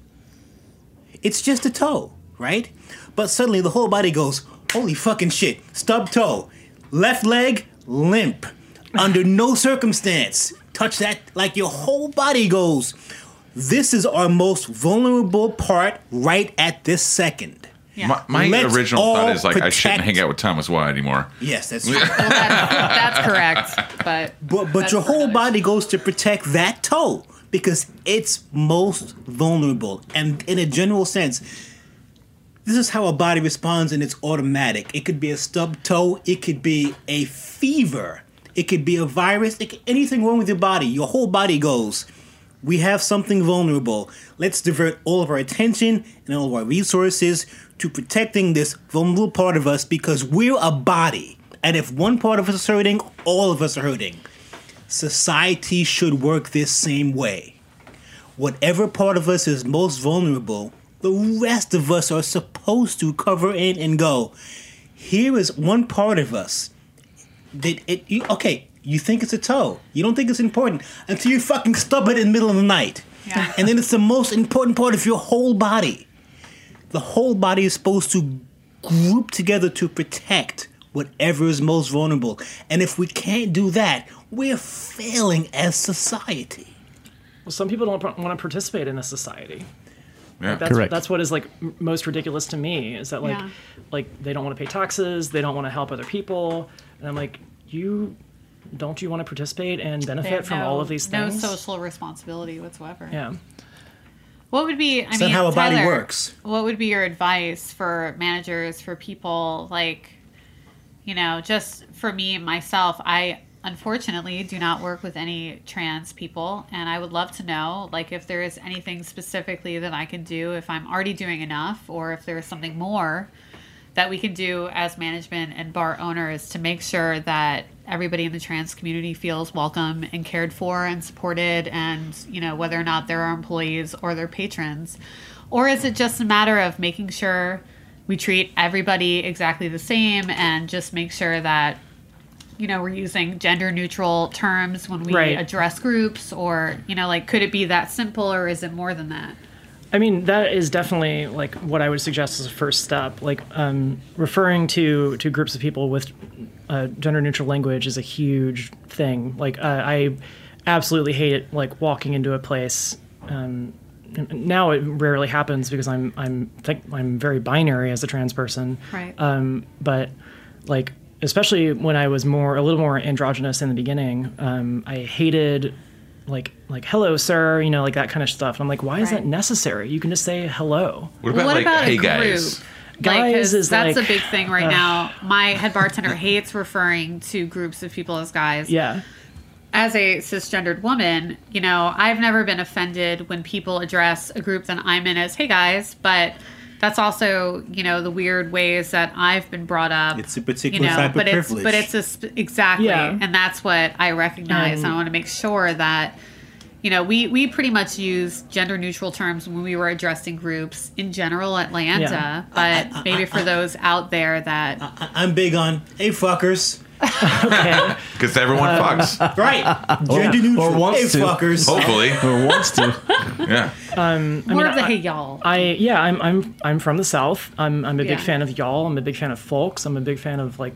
It's just a toe, right? But suddenly the whole body goes, holy fucking shit, stub toe, left leg, limp. Under no circumstance, touch that like your whole body goes. This is our most vulnerable part right at this second. Yeah. My, my Let's original thought is like I shouldn't hang out with Thomas Watt anymore. Yes, that's true. Well, that's, that's correct, but But but your whole another body goes to protect that toe because it's most vulnerable. And in a general sense, this is how a body responds and it's automatic. It could be a stub toe, it could be a fever, it could be a virus, it could, anything wrong with your body. Your whole body goes, we have something vulnerable. Let's divert all of our attention and all of our resources to protecting this vulnerable part of us because we're a body. And if one part of us is hurting, all of us are hurting. Society should work this same way. Whatever part of us is most vulnerable, the rest of us are supposed to cover in and go. Here is one part of us that it you, okay, you think it's a toe. You don't think it's important until you fucking stub it in the middle of the night. Yeah. And then it's the most important part of your whole body. The whole body is supposed to group together to protect whatever is most vulnerable. And if we can't do that, we're failing as society. Well, some people don't want to participate in a society. Yeah. That's Correct. that's what is like most ridiculous to me is that like Yeah. like they don't want to pay taxes, they don't want to help other people, and I'm like, you don't you want to participate and benefit from no, all of these things? no social responsibility whatsoever. yeah. What would be? I Is mean, how a body Tyler, works? What would be your advice for managers, for people like, you know, just for me myself? I unfortunately do not work with any trans people, and I would love to know, like, if there is anything specifically that I can do, if I'm already doing enough, or if there is something more that we can do as management and bar owners to make sure that everybody in the trans community feels welcome and cared for and supported and you know whether or not they're our employees or their patrons? Or is it just a matter of making sure we treat everybody exactly the same and just make sure that you know we're using gender neutral terms when we Right. address groups? Or you know like could it be that simple or is it more than that I mean, that is definitely like what I would suggest as a first step. Like um, referring to to groups of people with uh, gender neutral language is a huge thing. Like uh, I absolutely hate it. Like walking into a place. Um, now it rarely happens because I'm I'm think I'm very binary as a trans person. right Um, but like especially when I was more a little more androgynous in the beginning, um, I hated like like hello sir, you know, like that kind of stuff. And I'm like, why is that necessary? You can just say hello. What about what like, about hey guys? Guys like, 'cause is that's like- a big thing right now. My head bartender hates referring to groups of people as guys. Yeah. As a cisgendered woman, you know, I've never been offended when people address a group that I'm in as "Hey guys," but that's also, you know, the weird ways that I've been brought up. It's a particular you know, type of but it's privilege. but it's a sp- exactly, Yeah. and that's what I recognize. and I want to make sure that you know, we, we pretty much use gender neutral terms when we were addressing groups in general at Leyenda, Yeah. but maybe for those out there that I- I'm big on, hey fuckers. Okay. Because everyone fucks. Right. Gender neutral. or wants hey to. fuckers. Hopefully. or wants to. Yeah. Um, More mean, of the I- hey y'all. I yeah, I'm I'm I'm from the south. I'm I'm a big fan of y'all. I'm a big fan of folks. I'm a big fan of like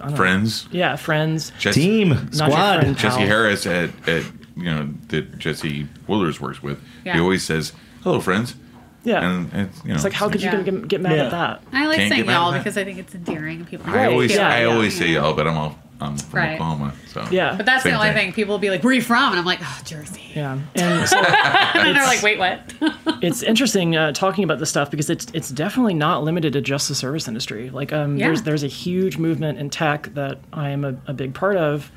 I don't know. Friends. Yeah, friends. Jesse, Team, Not your squad. friend, Jesse. Harris at, at you know that Jesse Wohlers works with. Yeah. He always says, "Hello, friends." Yeah. And it's, you know, it's like how could you Yeah. get, get mad Yeah. at that? I like Can't saying get mad at y'all because I think it's endearing people. I always, yeah, I yeah. always say y'all, but I'm all, I'm from Right. Oklahoma, so Yeah. But that's Same the only thing. thing. People will be like, "Where are you from?" And I'm like, "Oh, Jersey." Yeah, and so And then they're like, "Wait, what?" it's interesting uh, talking about this stuff because it's it's definitely not limited to just the service industry. Like, um, Yeah. there's there's a huge movement in tech that I am a, a big part of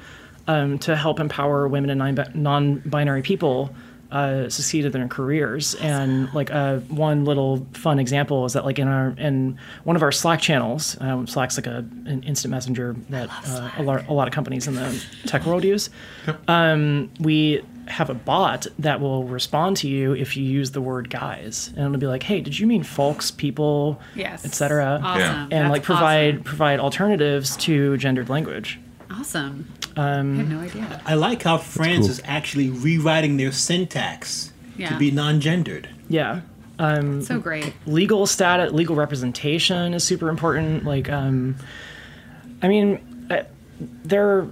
um, to help empower women and non- non-binary people uh, succeed in their careers. And like uh, one little fun example is that like in our in one of our Slack channels, um, Slack's like a an instant messenger that uh, a, lot, a lot of companies in the tech world use. Um, we have a bot that will respond to you if you use the word guys, and it'll be like, "Hey, did you mean folks, people, Yes. etc." Awesome. Yeah. And That's like provide awesome. provide alternatives to gendered language. Awesome. Um, I had no idea. I like how France is actually rewriting their syntax Yeah. to be non-gendered. Yeah. So great. legal status, legal representation is super important. Like, um, I mean, uh, there,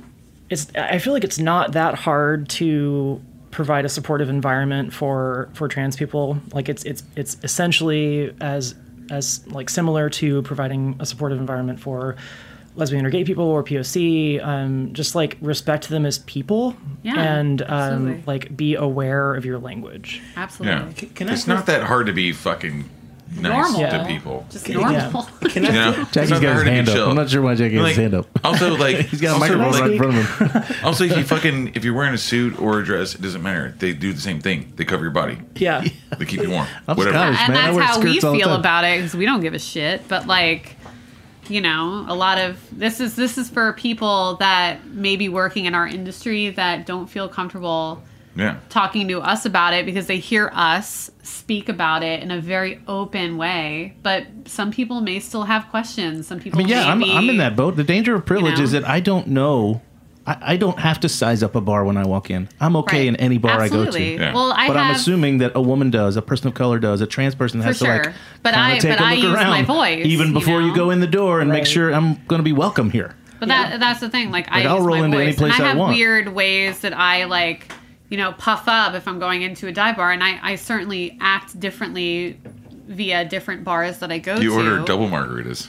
it's. I feel like it's not that hard to provide a supportive environment for for trans people. Like, it's it's it's essentially as as like similar to providing a supportive environment for lesbian or gay people or POC. Um, just like respect them as people Yeah, and um, like be aware of your language. Absolutely. yeah. Can- can it's go- not that hard to be fucking nice Normal. to people. Just Yeah. normal. Can I, You know, It's Jackie's not that got his hard hand up. chill. I'm not sure why Jackie has Like, his hand up. Also, like He's got a also, microphone like, right in front of him. Also, if you fucking if you're wearing a suit or a dress, it doesn't matter. They do the same thing. They cover your body. Yeah. They keep you warm. I'm Whatever. Scottish. and man, I that's wear how we skirts all the feel about it because we don't give a shit. But like, you know, a lot of this is this is for people that may be working in our industry that don't feel comfortable Yeah. talking to us about it because they hear us speak about it in a very open way. But some people may still have questions. Some I people mean, yeah, may I'm, be, I'm in that boat. The danger of privilege know? is that I don't know. I, I don't have to size up a bar when I walk in. I'm okay Right. in any bar I go to. Yeah. Well, I but have I'm assuming that a woman does, a person of color does, a trans person For has to like But kinda I- take but a I look use around, my voice, even before you know? go in the door and make sure I'm going to be welcome here. But that that's the thing. Like, I Like, I'll use roll my into voice, any place and I I have want. weird ways that I like, you know, puff up if I'm going into a dive bar, and I, I certainly act differently via different bars that I go You to. You order double margaritas.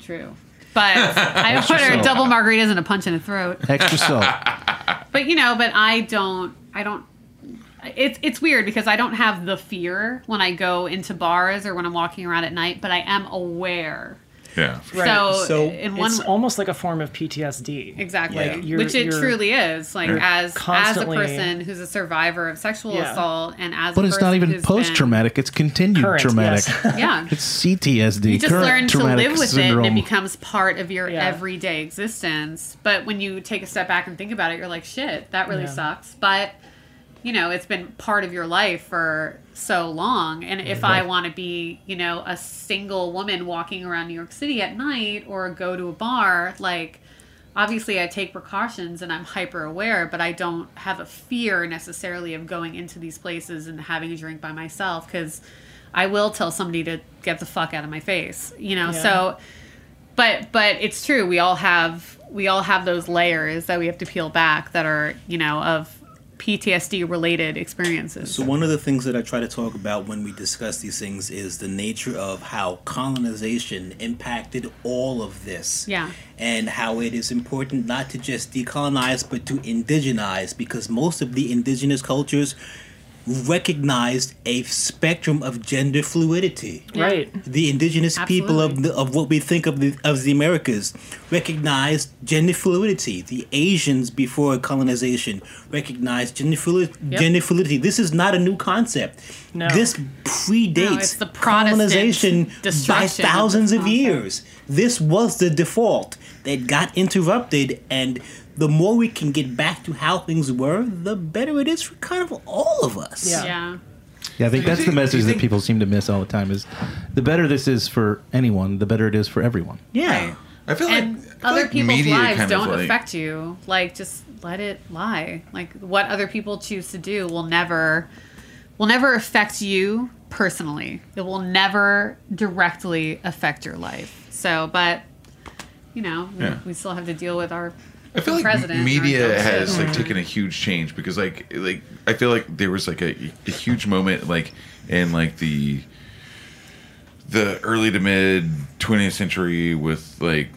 True. But I order salt. double margaritas and a punch in the throat. Extra salt. But you know, but I don't. I don't. It's it's weird because I don't have the fear when I go into bars or when I'm walking around at night, but I am aware. Yeah. Right. So, So in one it's almost like a form of PTSD. Exactly. Yeah. You're- Which it you're- truly is. Like as as a person who's a survivor of sexual Yeah. assault and as But a it's not even post traumatic, it's continued Current, traumatic. yes. yeah. It's CTSD. you just learn to live with syndrome. it and it becomes part of your Yeah. everyday existence. But when you take a step back and think about it, you're like, shit, that really Yeah. sucks. But you know, it's been part of your life for so long. And if I want to be, you know, a single woman walking around New York City at night or go to a bar, like obviously I take precautions and I'm hyper aware, but I don't have a fear necessarily of going into these places and having a drink by myself because I will tell somebody to get the fuck out of my face, you know. Yeah. So but but it's true we all have we all have those layers that we have to peel back that are, you know, of PTSD related experiences. So one of the things that I try to talk about when we discuss these things is the nature of how colonization impacted all of this. Yeah. And how it is important not to just decolonize but to indigenize because most of the indigenous cultures recognized a spectrum of gender fluidity Right. the indigenous people of the, of what we think of the of the Americas recognized gender fluidity. The Asians before colonization recognized gender fluid, Yep. gender fluidity. This is not a new concept. No. This predates No, the colonization by destruction of thousands of years. This was the default that got interrupted and the more we can get back to how things were, the better it is for kind of all of us. Yeah. yeah. Yeah, I think that's the message that people seem to miss all the time is the better this is for anyone, the better it is for everyone. Yeah. I feel And like I feel other like people's lives don't like- affect you. Like just let it lie. Like what other people choose to do will never will never affect you personally. It will never directly affect your life. So, but you know, we, Yeah. we still have to deal with our I feel like media has like taken a huge change because like like I feel like there was like a, a huge moment like in like the the early to mid 20th century with like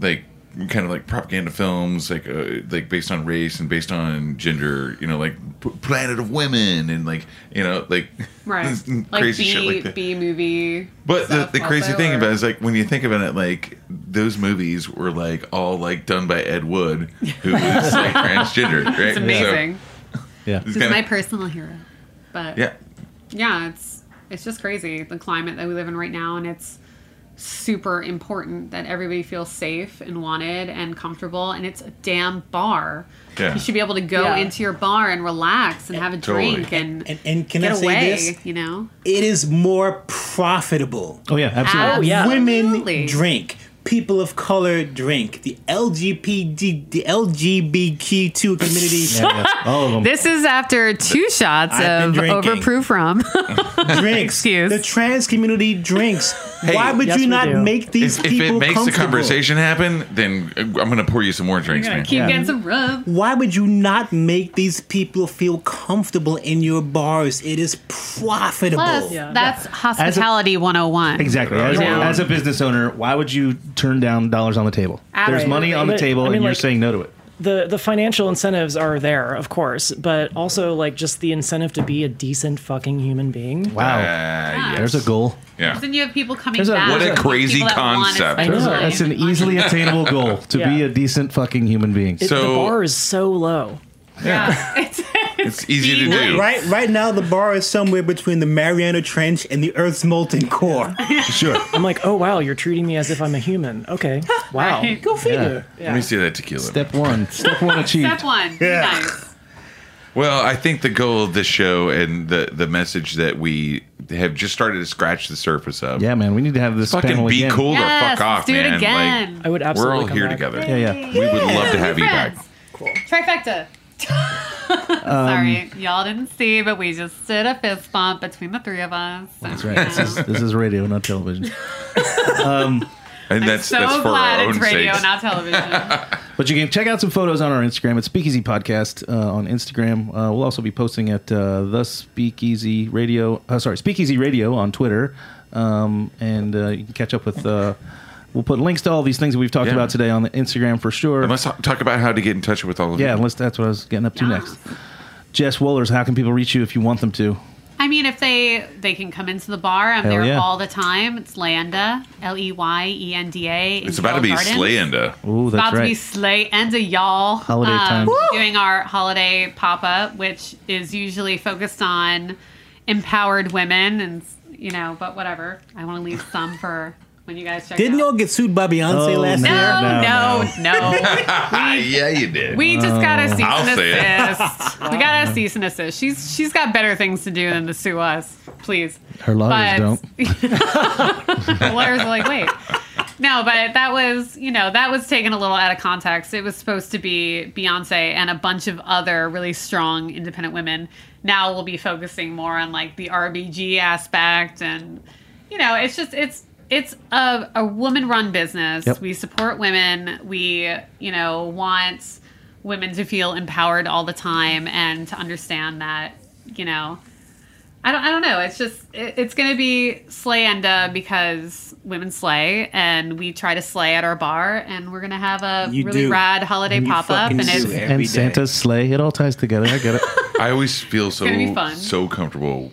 like kind of like propaganda films like uh, like based on race and based on gender you know like P- Planet of Women and like you know like right, crazy like B shit like that. B movie. But the, stuff the crazy also, thing or- about it is like when you think about it, like those movies were like all like done by Ed Wood, who is like transgender, right? it's amazing. Yeah. So, He's kinda- my personal hero. But yeah, yeah, it's it's just crazy the climate that we live in right now, and it's super important that everybody feels safe and wanted and comfortable. And it's a damn bar. Yeah. You should be able to go Yeah. into your bar and relax and have a Totally. drink and, And, and can get I say away. this? You know, It is more profitable. Oh yeah, absolutely. Absolutely. Women drink. People of color drink. The LGBT, the LGBTQ community Yeah, yeah. All of them. This is after two shots I've of been overproof rum. drinks. Excuse. The trans community drinks. Hey, Why would Yes, you not do. make these if, if it makes the conversation happen, then I'm gonna pour you some more drinks, man. Keep Yeah. getting some rum. Why would you not make these people feel comfortable in your bars? It is profitable. Plus, Yeah. that's hospitality 101. Exactly. As, You as a business owner, why would you turn down dollars on the table? There's money on the table, I mean, and you're like- saying no to it. the the financial incentives are there, of course, but also like just the incentive to be a decent fucking human being. Wow. Uh, yes. There's a goal. Yeah. Then you have people coming There's a- back. What a crazy people that want to concept. spend I know. That's an easily attainable goal to be a decent fucking human being. It, So- the bar is so low. Yeah. it's, It's easy to do. Right, right now the bar is somewhere between the Mariana Trench and the Earth's molten core. sure. I'm like, oh wow, you're treating me as if I'm a human. Okay, wow, Right. go figure. Let me see that tequila. Step one. Step one achieved. Step one. Yeah. nice. Well, I think the goal of this show and the the message that we have just started to scratch the surface of. Yeah, man. We need to have this Fucking panel be again. cool Yes, or fuck off, let's do man. it again. I would absolutely. we're all come here back. together. Yeah, yeah. We would love to have you Friends. back. Trifecta. Sorry, y'all didn't see, but we just did a fist bump between the three of us. That's right. This is, this is radio, not television. And that's so that's for glad our own it's radio, sakes. not television. But you can check out some photos on our Instagram. It's Speakeasy Podcast uh, on Instagram. Uh, we'll also be posting at uh, the Speakeasy Radio. Uh, sorry, Speakeasy Radio on Twitter, um, and uh, you can catch up with. We'll put links to all these things that we've talked Yeah. about today on the Instagram for sure. And let's talk talk about how to get in touch with all of yeah, you. unless that's what I was getting up to next. Jess Wohlers, how can people reach you if you want them to? I mean, if they they can come into the bar, I'm Hell there yeah. all the time. It's Leyenda, L E Y E N D A. It's about to be Yale Gardens. Slayenda. Ooh, that's about to be right. Slay and a y'all. Holiday um, time. Doing our holiday pop up, which is usually focused on empowered women, and you know, but whatever. I want to leave some for when you guys check. Didn't out. y'all get sued by Beyonce Oh, last no. year? No, no, no. Ah, yeah, you did. We just got a cease I'll and say it. assist. We got a cease and assist. She's she's got better things to do than to sue us. Please. Her lawyers But- don't. The lawyers are like, wait. No, but that was, you know, that was taken a little out of context. It was supposed to be Beyonce and a bunch of other really strong independent women. Now we'll be focusing more on like the RBG aspect and you know, it's just it's it's a, a woman run business. Yep. We support women. We, you know, want women to feel empowered all the time and to understand that, you know, I don't, I don't know. It's just, it, it's going to be Slayenda because women slay and we try to slay at our bar and we're going to have a You really do. rad holiday And you pop up. fucking And it's, do every and day. Santa's sleigh. It all ties together. I get it. I always feel so gonna be fun. so comfortable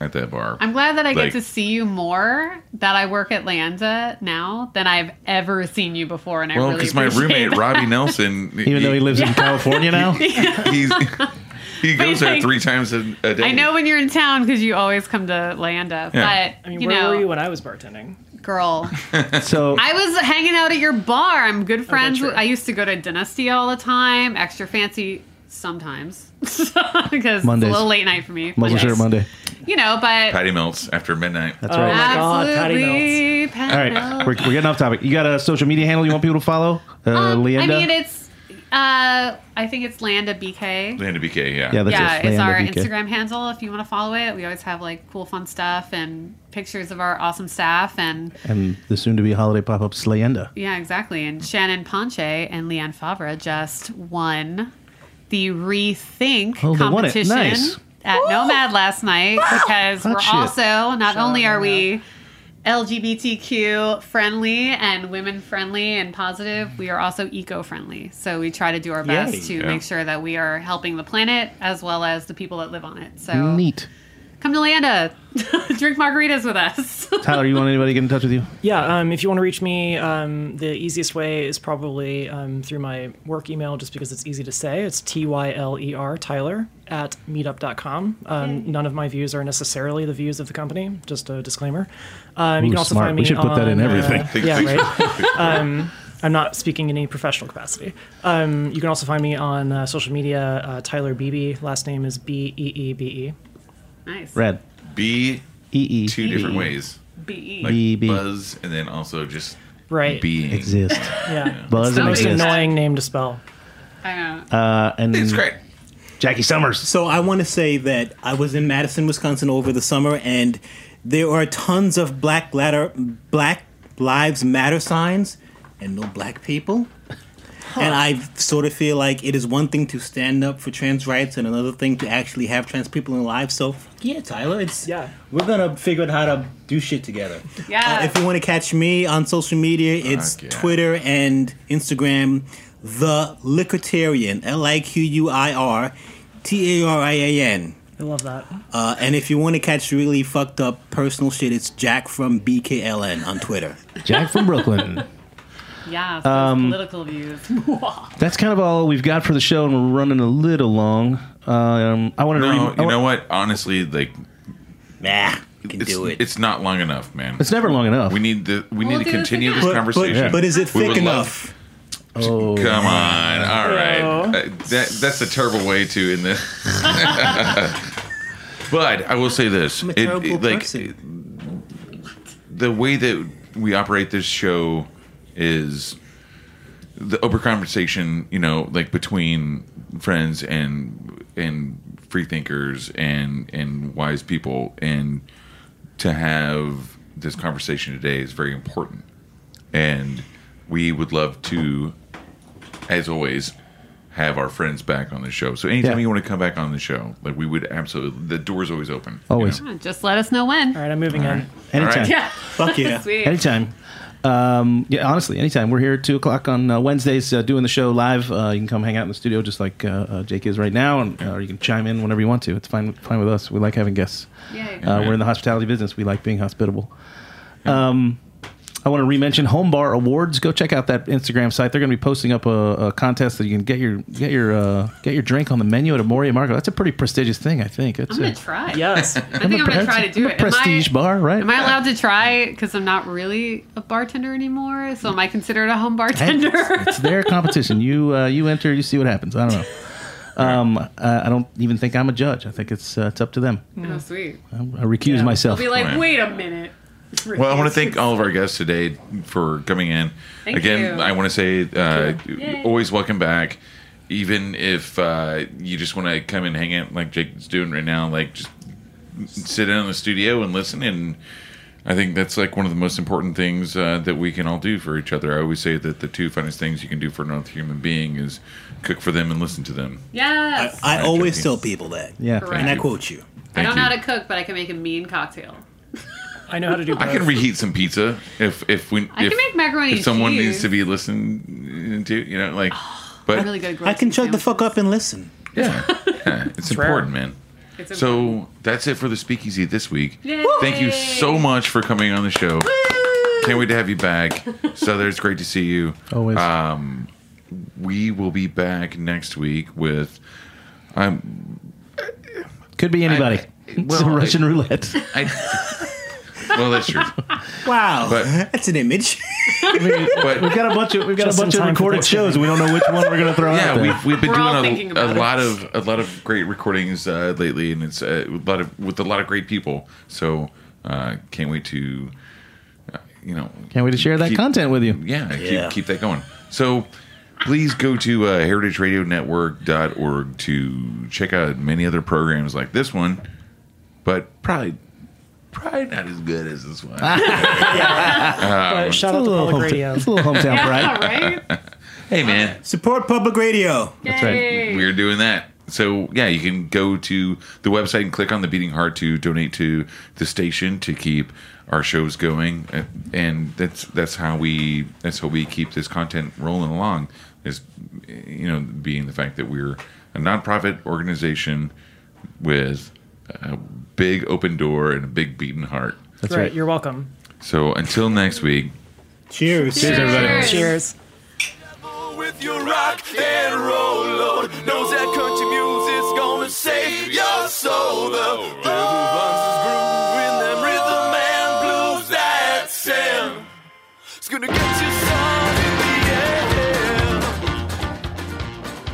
at that bar. I'm glad that I Like- get to see you more that I work at Leyenda now than I've ever seen you before. And I well, really because my roommate that. Robbie Nelson, Even though he lives in California now. he's he goes there three times a, a day. I know when you're in town because you always come to Leyenda. Yeah. But, I mean, you where know, were you when I was bartending? girl. So I was hanging out at your bar. I'm good friends. true. with, I used to go to Dynasty all the time. Extra fancy sometimes because Mondays. it's a little late night for me. Muscle Shirt Monday. You know, but Patty Melts after midnight. That's Oh right. my God, Patty absolutely. Patty All right, Melts. we're, we're getting off topic. You got a social media handle you want people to follow? Uh, Um, Leyenda? I mean, it's Uh, I think it's Leyenda BK. Leyenda BK, yeah. Yeah, that's yeah, it. it's Leyenda our BK. Instagram handle if you want to follow it. We always have like cool, fun stuff and pictures of our awesome staff. And And the soon-to-be holiday pop-up Slayenda. yeah, exactly. And Shannon Ponche and Leanne Favre just won the Rethink Oh, they won it. competition Nice. At Nomad last night because Hot we're shit. also not only are we LGBTQ friendly and women friendly and positive, we are also eco friendly. So we try to do our best Yay. to Yeah. make sure that we are helping the planet as well as the people that live on it. So Neat. come to Leyenda, drink margaritas with us. Tyler, you want anybody to get in touch with you? Yeah, um, if you want to reach me, um, the easiest way is probably um, through my work email, just because it's easy to say. It's T Y L E R, Tyler, at meetup.com. Um, none of my views are necessarily the views of the company, just a disclaimer. Um, you can also smart. find We me should put that in on, uh, everything. yeah, right. um, I'm not speaking in any professional capacity. Um, you can also find me on uh, social media, uh, Tyler Beebe. Last name is B E E B E. nice. Red. B E E. two different ways. B. Like B, B. buzz and then also just Right. being. Exist. Yeah. Buzz and Somebody It's an exist. said- annoying name to spell. I know. Uh, and It's great. Jackie Summers. So I want to say that I was in Madison, Wisconsin over the summer, and there are tons of Black ladder, Black Lives Matter signs, and no black people. And I sort of feel like it is one thing to stand up for trans rights, and another thing to actually have trans people in lives. So yeah, Tyler, it's Yeah. We're gonna figure out how to do shit together. Yeah. Uh, if you want to catch me on social media, it's Fuck yeah. Twitter and Instagram. The Liquortarian, L I Q U I R T A R I A N. I love that. Uh, and if you want to catch really fucked up personal shit, it's Jack from BKLN on Twitter. Jack from Brooklyn. Yeah, Um, political views. That's kind of all we've got for the show, and we're running a little long. Um, I wanted to. No, read, I you wa- know what? Honestly, like Nah, can it's, do it. it's not long enough, man. It's never long enough. We need the we We'll need to do this continue again. this but, conversation. but, but is it We thick would love- enough? Oh, Come on, all right. Uh, that that's a terrible way to in this. but I will say this: I'm a It- it, like person. the way that we operate this show is the open conversation. You know, like between friends and and free thinkers and and wise people, and to have this conversation today is very important. And we would love to, as always, have our friends back on the show. So anytime Yeah. you want to come back on the show, like we would absolutely, the door's always open. you Always. know? Just let us know when. All right, I'm moving on. anytime. All Yeah. Fuck yeah. Sweet. Anytime. Um, yeah, honestly, anytime. We're here at 2 o'clock on uh, Wednesdays uh, doing the show live. Uh, you can come hang out in the studio just like uh, uh, Jake is right now, and, uh, or you can chime in whenever you want to. It's fine, fine with us. We like having guests. Yay. Uh, we're in the hospitality business. We like being hospitable. Um, I want to re-mention Home Bar Awards. Go check out that Instagram site. They're going to be posting up a, a contest that you can get your get your uh, get your drink on the menu at Amor y Amargo. That's a pretty prestigious thing, I think. It's I'm gonna try. Yes. I think I'm gonna try to do a it. Am I- prestige bar, right? Am I allowed to try? Because I'm not really a bartender anymore. So am I considered a home bartender? it's their competition. You uh, you enter, you see what happens. I don't know. Um, uh, I don't even think I'm a judge. I think it's uh, it's up to them. oh, sweet. I, I recuse Yeah. myself. I'll be like, Right. wait a minute. Well, I want to thank all of our guests today for coming in. Thank Again, you. I want to say, uh, always welcome back. Even if uh, you just want to come and hang out like Jake's doing right now, like just sit down in the studio and listen. And I think that's like one of the most important things uh, that we can all do for each other. I always say that the two funnest things you can do for another human being is cook for them and listen to them. Yes. I Right, always Jackie. tell people that. yeah. Correct. And I quote you. I don't you. know how to cook, but I can make a mean cocktail. I know how to do both. I can reheat some pizza if if we I if, can make macaroni if someone cheese. needs to be listened to, you know, like. But I'm really good. At I can roasting chug the fuck up and listen. Yeah, yeah it's rare. important, man. It's important. So that's it for the speakeasy this week. Yay. Thank you so much for coming on the show. Can't wait to have you back. So it's great to see you. Always. Um, we will be back next week with. Um, Could be anybody. I- it's well, a Russian roulette. I, well, that's true. Wow, But- that's an image. But We've got a bunch of we've got a bunch of recorded shows. We don't know which one we're going to throw out yeah, there. we've, we've been We're doing a, a lot of a lot of great recordings uh, lately, and it's uh, a lot of with a lot of great people. So uh, can't wait to, uh, you know, Can't wait to share that keep- content with you. yeah, Yeah. Keep, keep that going. So please go to uh, heritageradionetwork.org to check out many other programs like this one, but probably probably not as good as this one. But shout out to public radio. it's a little hometown pride. right? hey, man. Support public radio. That's right. We're doing that. So yeah, you can go to the website and click on the beating heart to donate to the station to keep our shows going, and- and that's that's how we that's how we keep this content rolling along. Is you know being the fact that we're a nonprofit organization with a big open door and a big beating heart. That's right, right. You're welcome. So until next week, Cheers. Cheers, everybody. Cheers. with your rock and roll load. Knows that country music's gonna save your soul. The devil runs his groove in them rhythm and blues that sound. It's gonna get you sun in the air.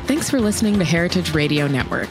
Thanks for listening to Heritage Radio Network,